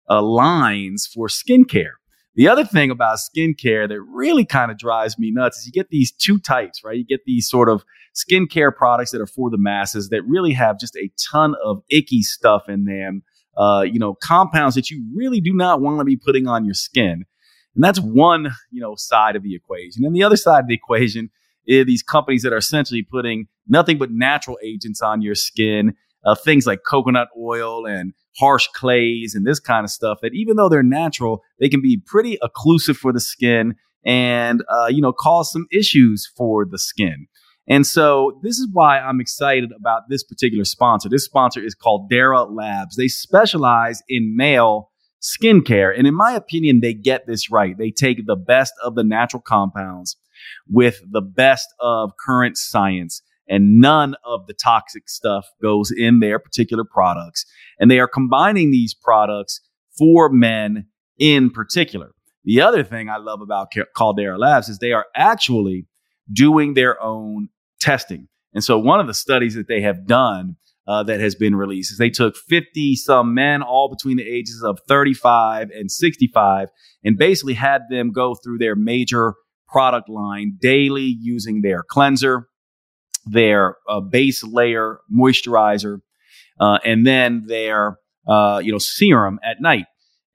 uh, lines for skincare. The other thing about skincare that really kind of drives me nuts is you get these two types, right? You get these sort of skincare products that are for the masses that really have just a ton of icky stuff in them. Uh, you know, compounds that you really do not want to be putting on your skin. And that's one, you know, side of the equation. And the other side of the equation is these companies that are essentially putting nothing but natural agents on your skin, uh, things like coconut oil and harsh clays and this kind of stuff that even though they're natural, they can be pretty occlusive for the skin and, uh, you know, cause some issues for the skin. And so this is why I'm excited about this particular sponsor. This sponsor is called Caldera Labs. They specialize in male skincare. And in my opinion, they get this right. They take the best of the natural compounds with the best of current science and none of the toxic stuff goes in their particular products. And they are combining these products for men in particular. The other thing I love about Caldera Labs is they are actually doing their own testing. And so one of the studies that they have done uh, that has been released they took 50 some men, all between the ages of 35 and 65, and basically had them go through their major product line daily using their cleanser, their uh, base layer moisturizer, uh, and then their uh, you know serum at night.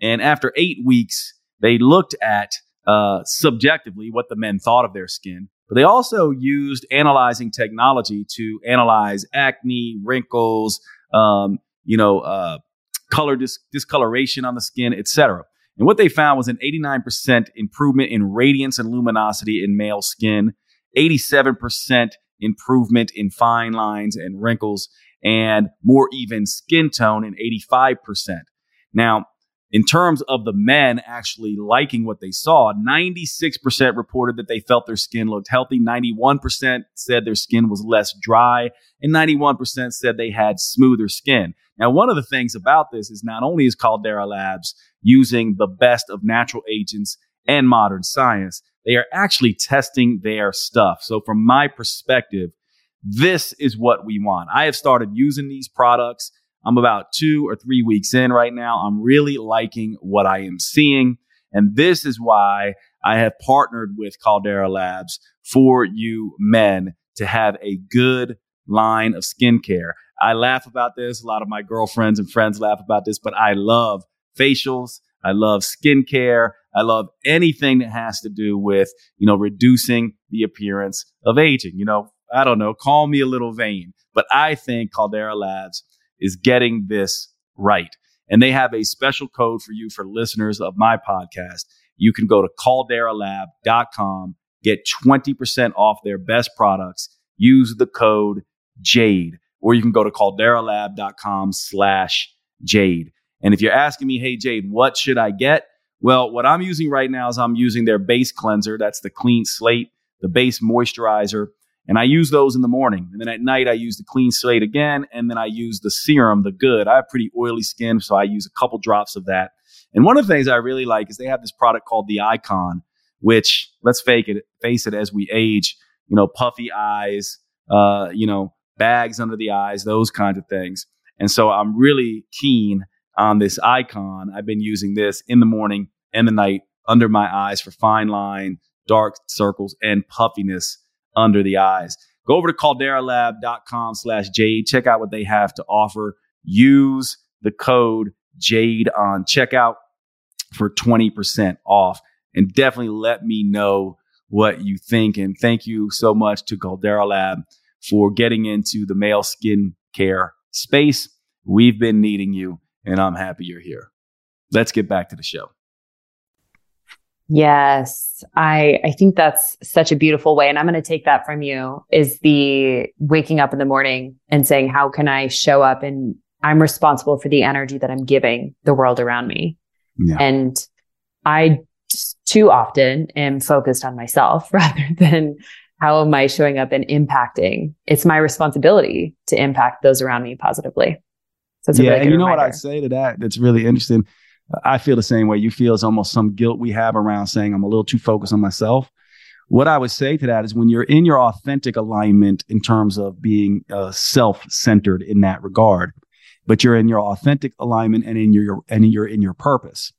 And after eight weeks, they looked at uh, subjectively what the men thought of their skin. But they also used analyzing technology to analyze acne, wrinkles, um, you know, uh, color dis- discoloration on the skin, etc. And what they found was an 89% improvement in radiance and luminosity in male skin, 87% improvement in fine lines and wrinkles, and more even skin tone in 85%. Now, in terms of the men actually liking what they saw, 96% reported that they felt their skin looked healthy. 91% said their skin was less dry and 91% said they had smoother skin. Now, one of the things about this is not only is Caldera Labs using the best of natural agents and modern science, they are actually testing their stuff. So from my perspective, this is what we want. I have started using these products. I'm about two or three weeks in right now. I'm really liking what I am seeing. And this is why I have partnered with Caldera Labs for you men to have a good line of skincare. I laugh about this. A lot of my girlfriends and friends laugh about this, but I love facials. I love skincare. I love anything that has to do with, you know, reducing the appearance of aging. You know, I don't know, call me a little vain, but I think Caldera Labs is getting this right. And they have a special code for you for listeners of my podcast. You can go to calderalab.com, get 20% off their best products. Use the code JADE, or you can go to calderalab.com slash JADE. And if you're asking me, hey, Jade, what should I get? Well, what I'm using right now is I'm using their base cleanser. That's the clean slate, the base moisturizer, and I use those in the morning. And then at night, I use the clean slate again. And then I use the serum, the good. I have pretty oily skin, so I use a couple drops of that. And one of the things I really like is they have this product called the Icon, which let's fake it, face it, as we age, you know, puffy eyes, uh, you know, bags under the eyes, those kinds of things. And so I'm really keen on this icon. I've been using this in the morning and the night under my eyes for fine line, dark circles, and puffiness under the eyes. Go over to calderalab.com slash Jade. Check out what they have to offer. Use the code Jade on checkout for 20% off. And definitely let me know what you think. And thank you so much to Caldera Lab for getting into the male skin care space. We've been needing you, and I'm happy you're here. Let's get back to the show. Yes, I I think that's such a beautiful way and I'm going to take that from you is the waking up in the morning and saying how can I show up and I'm responsible for the energy that I'm giving the world around me. Yeah. And I too often am focused on myself rather than how am I showing up and impacting? It's my responsibility to impact those around me positively. So yeah, really and you know reminder. what I'd say to that? That's really interesting. I feel the same way. You feel it's almost some guilt we have around saying I'm a little too focused on myself. What I would say to that is when you're in your authentic alignment in terms of being uh, self-centered in that regard, but you're in your authentic alignment and in your and you're in your purpose,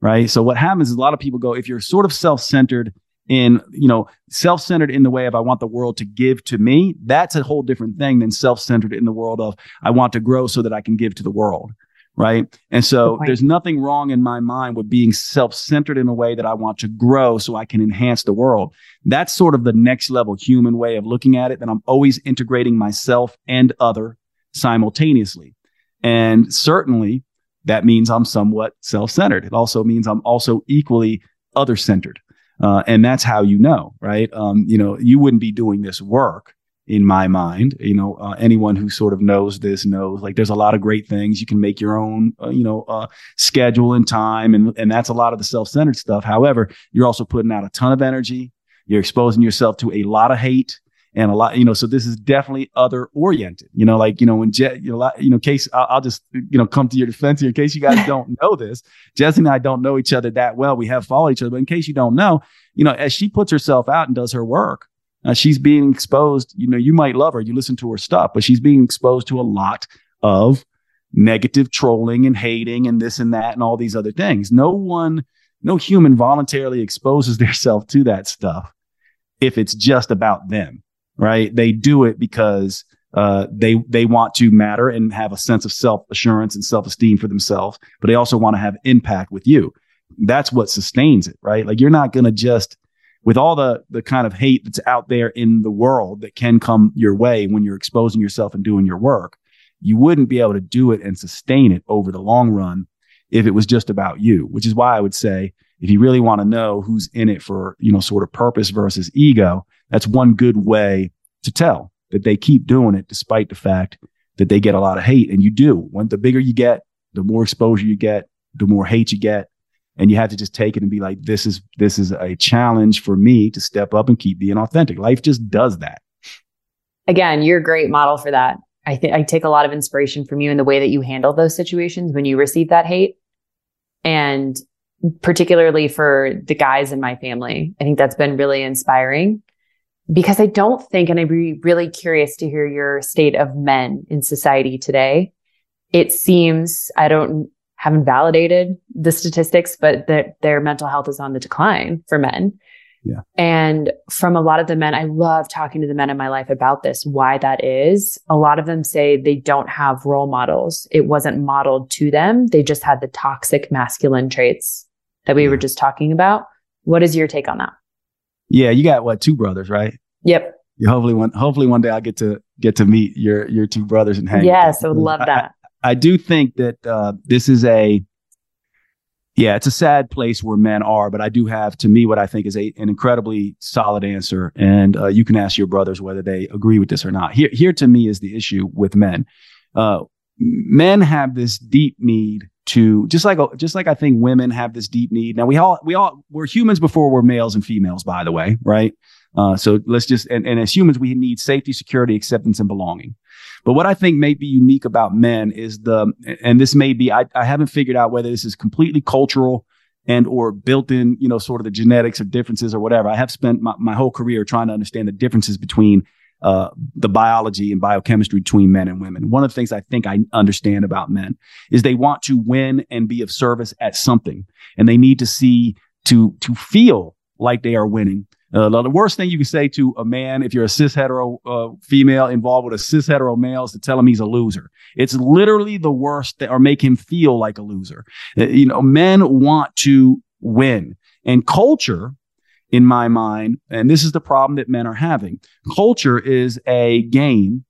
right? So what happens is a lot of people go if you're sort of self-centered in you know self-centered in the way of i want the world to give to me that's a whole different thing than self-centered in the world of i want to grow so that i can give to the world right? And so there's nothing wrong in my mind with being self-centered in a way that I want to grow so I can enhance the world. That's sort of the next level human way of looking at it that I'm always integrating myself and other simultaneously. And certainly that means I'm somewhat self-centered. It also means I'm also equally other-centered. Uh, and that's how you know, right? Um, you know, you wouldn't be doing this work in my mind. You know, uh, anyone who sort of knows this knows like there's a lot of great things. You can make your own, uh, you know, uh, schedule and time, and and that's a lot of the self centered stuff. However, you're also putting out a ton of energy. You're exposing yourself to a lot of hate and a lot, you know. So this is definitely other oriented. You know, like you know when Je- you know, you know, case I'll, I'll, just you know come to your defense here. In case you guys don't know this, Jessie and I don't know each other that well. We have followed each other, but in case you don't know, you know, as she puts herself out and does her work uh, she's being exposed. You know, you might love her, you listen to her stuff, but she's being exposed to a lot of negative trolling and hating and this and that and all these other things. No one, no human voluntarily exposes themselves to that stuff if it's just about them, right? They do it because uh, they they want to matter and have a sense of self assurance and self esteem for themselves, but they also want to have impact with you. That's what sustains it, right? Like you're not going to just with all the the kind of hate that's out there in the world that can come your way when you're exposing yourself and doing your work, you wouldn't be able to do it and sustain it over the long run if it was just about you, which is why I would say if you really want to know who's in it for, you know, sort of purpose versus ego, that's one good way to tell that they keep doing it despite the fact that they get a lot of hate. And you do. When the bigger you get, the more exposure you get, the more hate you get, and you have to just take it and be like this is this is a challenge for me to step up and keep being authentic. Life just does that. Again you're a great model for that. I think i take a lot of inspiration from you in the way that you handle those situations when you receive that hate. And particularly for the guys in my family i think that's been really inspiring because i don't think and i'd be really curious to hear your state of men in society today. It seems i don't haven't validated the statistics, but that their mental health is on the decline for men. Yeah. And from a lot of the men, I love talking to the men in my life about this, why that is. A lot of them say they don't have role models. It wasn't modeled to them. They just had the toxic masculine traits that we yeah. were just talking about. What is your take on that? Yeah, you got what, two brothers, right? Yep. Yeah, hopefully one hopefully one day I'll get to get to meet your your two brothers and hang. Yes, I would love that. I do think that uh, this is a yeah, it's a sad place where men are, but I do have to me what I think is a, an incredibly solid answer. And uh, you can ask your brothers whether they agree with this or not. Here, here to me is the issue with men. Uh, men have this deep need to just like just like I think women have this deep need. Now we all we all we're humans before we're males and females, by the way, right? Uh, so let's just and, and as humans we need safety, security, acceptance, and belonging. But what I think may be unique about men is the, and this may be, I, I haven't figured out whether this is completely cultural and or built in, you know, sort of the genetics or differences or whatever. I have spent my, my whole career trying to understand the differences between uh, the biology and biochemistry between men and women. One of the things I think I understand about men is they want to win and be of service at something, and they need to see to to feel like they are winning. Uh, the worst thing you can say to a man, if you're a cis hetero uh, female involved with a cis hetero male, is to tell him he's a loser. It's literally the worst, that, or make him feel like a loser. Uh, you know, men want to win, and culture in my mind, and this is the problem that men are having. Culture is a game.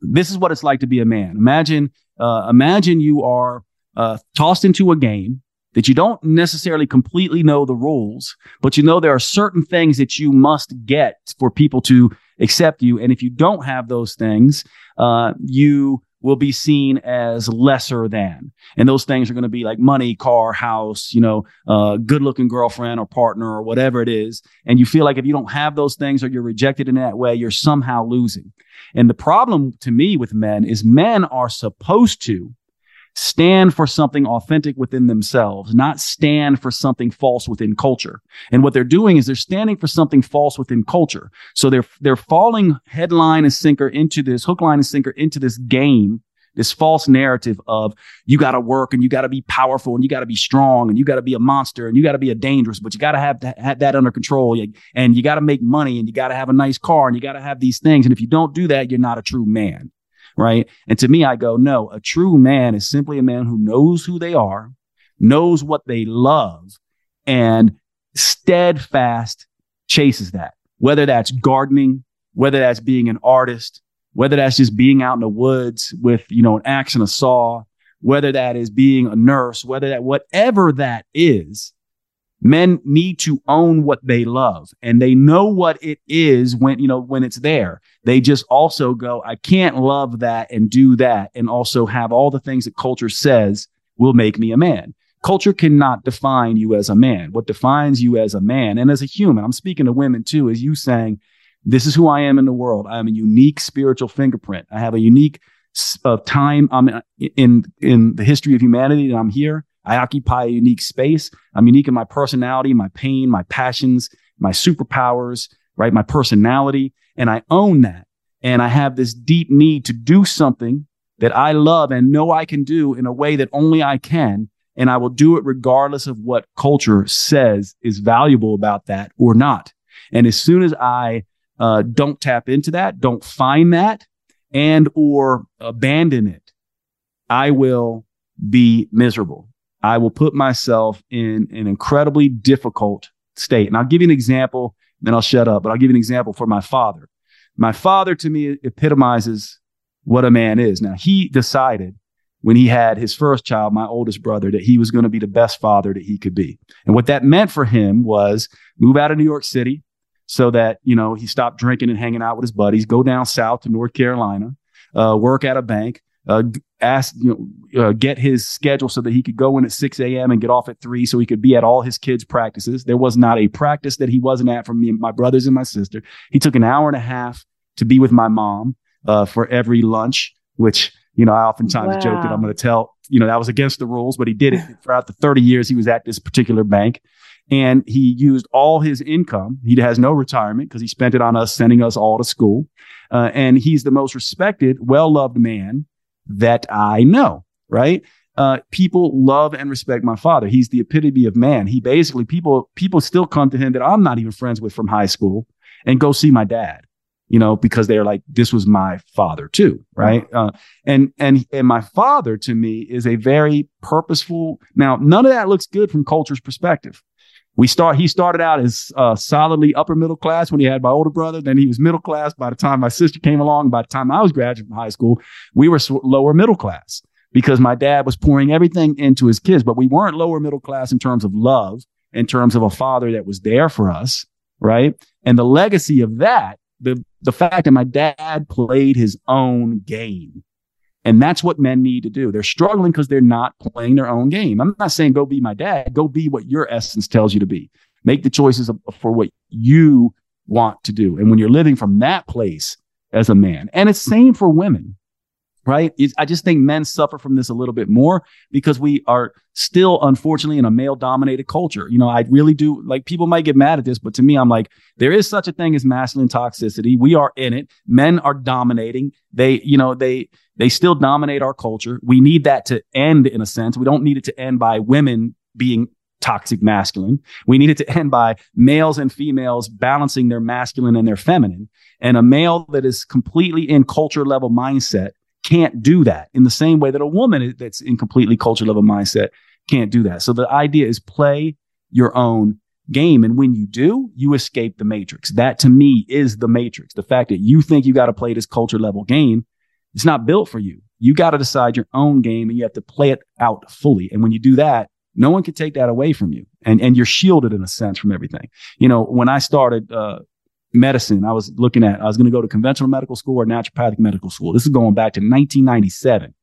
This is what it's like to be a man. Imagine, uh, imagine you are uh, tossed into a game that you don't necessarily completely know the rules, but you know there are certain things that you must get for people to accept you. And if you don't have those things, uh, you will be seen as lesser than. And those things are going to be like money, car, house, you know, uh, good looking girlfriend or partner or whatever it is. And you feel like if you don't have those things or you're rejected in that way, you're somehow losing. And the problem to me with men is men are supposed to stand for something authentic within themselves, not stand for something false within culture. And what they're doing is they're standing for something false within culture. So they're, they're falling headline and sinker into this hook, line and sinker into this game, this false narrative of you got to work and you got to be powerful and you got to be strong and you got to be a monster and you got to be a dangerous, but you got to have that, have that under control and you got to make money and you got to have a nice car and you got to have these things. And if you don't do that, you're not a true man right? And to me, I go, no, a true man is simply a man who knows who they are, knows what they love, and steadfast chases that. Whether that's gardening, whether that's being an artist, whether that's just being out in the woods with, you know, an axe and a saw, whether that is being a nurse, whether that, whatever that is, men need to own what they love and they know what it is when you know when it's there. They just also go i can't love that and do that and also have all the things that culture says will make me a man. Culture cannot define you as a man. What defines you as a man and as a human i'm speaking to women too is you saying this is who i am in the world. I am a unique spiritual fingerprint. I have a unique uh, time i'm in in the history of humanity and i'm here I occupy a unique space. I'm unique in my personality, my pain, my passions, my superpowers, right? My personality. And I own that. And I have this deep need to do something that I love and know I can do in a way that only I can. And I will do it regardless of what culture says is valuable about that or not. And as soon as I uh, don't tap into that, don't find that and or abandon it, I will be miserable. I will put myself in an incredibly difficult state. And I'll give you an example, then I'll shut up, but I'll give you an example for my father. My father to me epitomizes what a man is. Now, he decided when he had his first child, my oldest brother, that he was going to be the best father that he could be. And what that meant for him was move out of New York City so that, you know, he stopped drinking and hanging out with his buddies, go down south to North Carolina, uh, work at a bank, uh, ask, you know, uh, get his schedule so that he could go in at 6 a.m. and get off at 3 so he could be at all his kids' practices. There was not a practice that he wasn't at for me and my brothers and my sister. He took an hour and a half to be with my mom uh, for every lunch, which, you know, I oftentimes wow. joke that I'm going to tell, you know, that was against the rules, but he did it throughout the 30 years he was at this particular bank. And he used all his income. He has no retirement because he spent it on us sending us all to school. Uh, and he's the most respected, well loved man that I know, right? Uh, people love and respect my father. He's the epitome of man. He basically people people still come to him that I'm not even friends with from high school and go see my dad, you know, because they're like, this was my father too, right? Uh, and and and my father to me is a very purposeful. Now, none of that looks good from culture's perspective. We start. He started out as uh, solidly upper middle class when he had my older brother. Then he was middle class by the time my sister came along. By the time I was graduating from high school, we were lower middle class because my dad was pouring everything into his kids. But we weren't lower middle class in terms of love, in terms of a father that was there for us, right? And the legacy of that, the the fact that my dad played his own game and that's what men need to do. They're struggling because they're not playing their own game. I'm not saying go be my dad, go be what your essence tells you to be. Make the choices for what you want to do. And when you're living from that place as a man, and it's same for women, right? I just think men suffer from this a little bit more because we are still, unfortunately, in a male dominated culture. You know, I really do like people might get mad at this, but to me, I'm like, there is such a thing as masculine toxicity. We are in it. Men are dominating. They, you know, they, they still dominate our culture. We need that to end in a sense. We don't need it to end by women being toxic masculine. We need it to end by males and females balancing their masculine and their feminine. And a male that is completely in culture level mindset can't do that in the same way that a woman that's in completely culture level mindset can't do that. So the idea is play your own game. And when you do, you escape the matrix. That to me is the matrix. The fact that you think you got to play this culture level game, it's not built for you. You got to decide your own game and you have to play it out fully. And when you do that, no one can take that away from you. And, and you're shielded in a sense from everything. You know, when I started, uh, medicine. I was looking at, I was going to go to conventional medical school or naturopathic medical school. This is going back to 1997.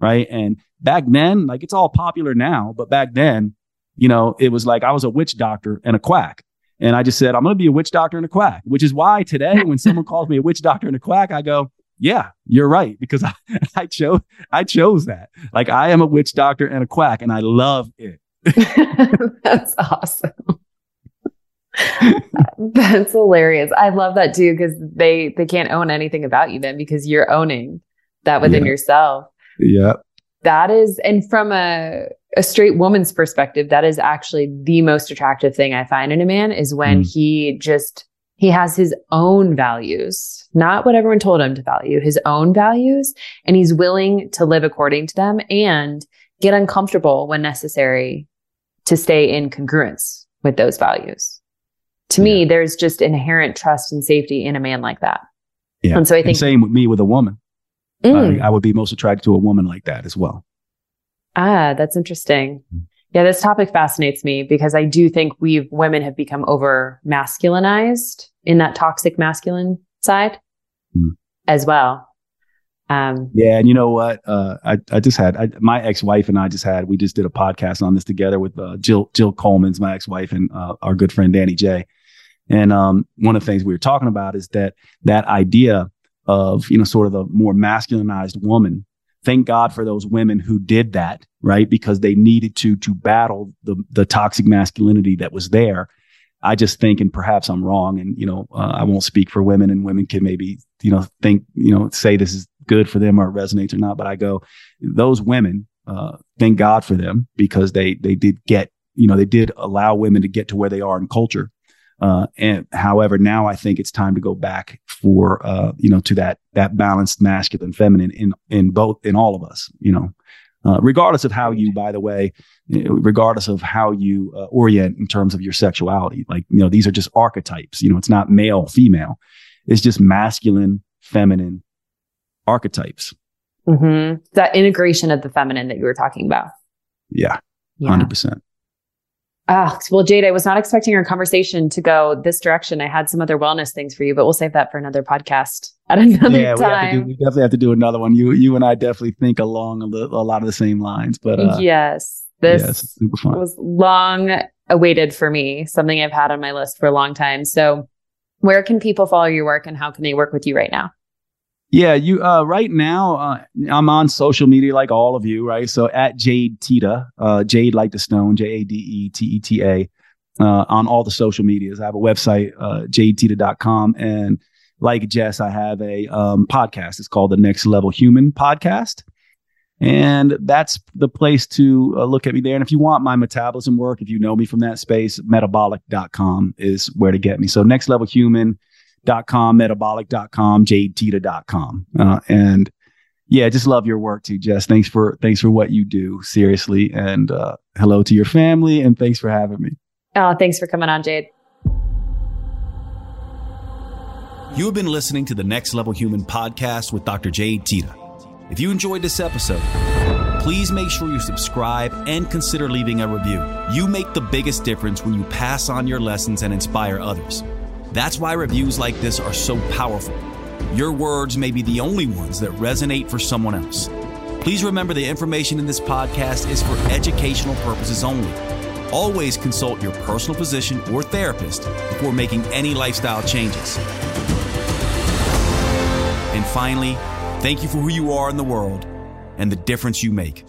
Right. And back then, like it's all popular now, but back then, you know, it was like I was a witch doctor and a quack. And I just said, I'm going to be a witch doctor and a quack, which is why today, when someone calls me a witch doctor and a quack, I go, yeah, you're right. Because I, I chose, I chose that. Like I am a witch doctor and a quack and I love it. That's awesome. That's hilarious. I love that too because they they can't own anything about you then because you're owning that within yeah. yourself. Yeah. That is and from a a straight woman's perspective, that is actually the most attractive thing I find in a man is when mm. he just he has his own values, not what everyone told him to value, his own values, and he's willing to live according to them and get uncomfortable when necessary to stay in congruence with those values to yeah. me, there's just inherent trust and safety in a man like that. Yeah. And so I think and same with me with a woman. Mm. I, I would be most attracted to a woman like that as well. Ah, that's interesting. Mm. Yeah, this topic fascinates me because I do think we women have become over masculinized in that toxic masculine side mm. as well. Um, yeah, and you know what? Uh, I I just had I, my ex wife and I just had we just did a podcast on this together with uh, Jill Jill Coleman's my ex wife and uh, our good friend Danny J. And um, one of the things we were talking about is that that idea of you know sort of the more masculinized woman. Thank God for those women who did that, right? Because they needed to to battle the the toxic masculinity that was there. I just think, and perhaps I'm wrong, and you know, uh, I won't speak for women, and women can maybe you know think you know say this is good for them or it resonates or not. But I go, those women, uh, thank God for them because they they did get you know they did allow women to get to where they are in culture uh, and however, now I think it's time to go back for uh, you know to that that balanced masculine feminine in in both in all of us. You know, uh, regardless of how you, by the way, regardless of how you uh, orient in terms of your sexuality. Like you know, these are just archetypes. You know, it's not male female. It's just masculine feminine archetypes. Mm-hmm. That integration of the feminine that you were talking about. Yeah, hundred yeah. percent. Ah, well, Jade, I was not expecting our conversation to go this direction. I had some other wellness things for you, but we'll save that for another podcast at another yeah, time. We, we definitely have to do another one. You, you and I definitely think along a, a lot of the same lines. But uh, yes, this was long awaited for me. Something I've had on my list for a long time. So, where can people follow your work, and how can they work with you right now? Yeah, you uh, right now uh, I'm on social media like all of you, right? So at Jade Teta, uh, Jade like the stone, J A D E T E T A, uh, on all the social medias. I have a website, uh, jadeteta.com, and like Jess, I have a um, podcast. It's called the Next Level Human Podcast. And that's the place to uh, look at me there. And if you want my metabolism work, if you know me from that space, metabolic.com is where to get me. So next level human, com, metabolic.com, jadeteta.com. Uh, and yeah, just love your work too, Jess. Thanks for thanks for what you do. Seriously. And uh, hello to your family and thanks for having me. Oh, thanks for coming on, Jade. You have been listening to the Next Level Human podcast with Dr. Jade Teta. If you enjoyed this episode, please make sure you subscribe and consider leaving a review. You make the biggest difference when you pass on your lessons and inspire others. That's why reviews like this are so powerful. Your words may be the only ones that resonate for someone else. Please remember the information in this podcast is for educational purposes only. Always consult your personal physician or therapist before making any lifestyle changes. And finally, Thank you for who you are in the world and the difference you make.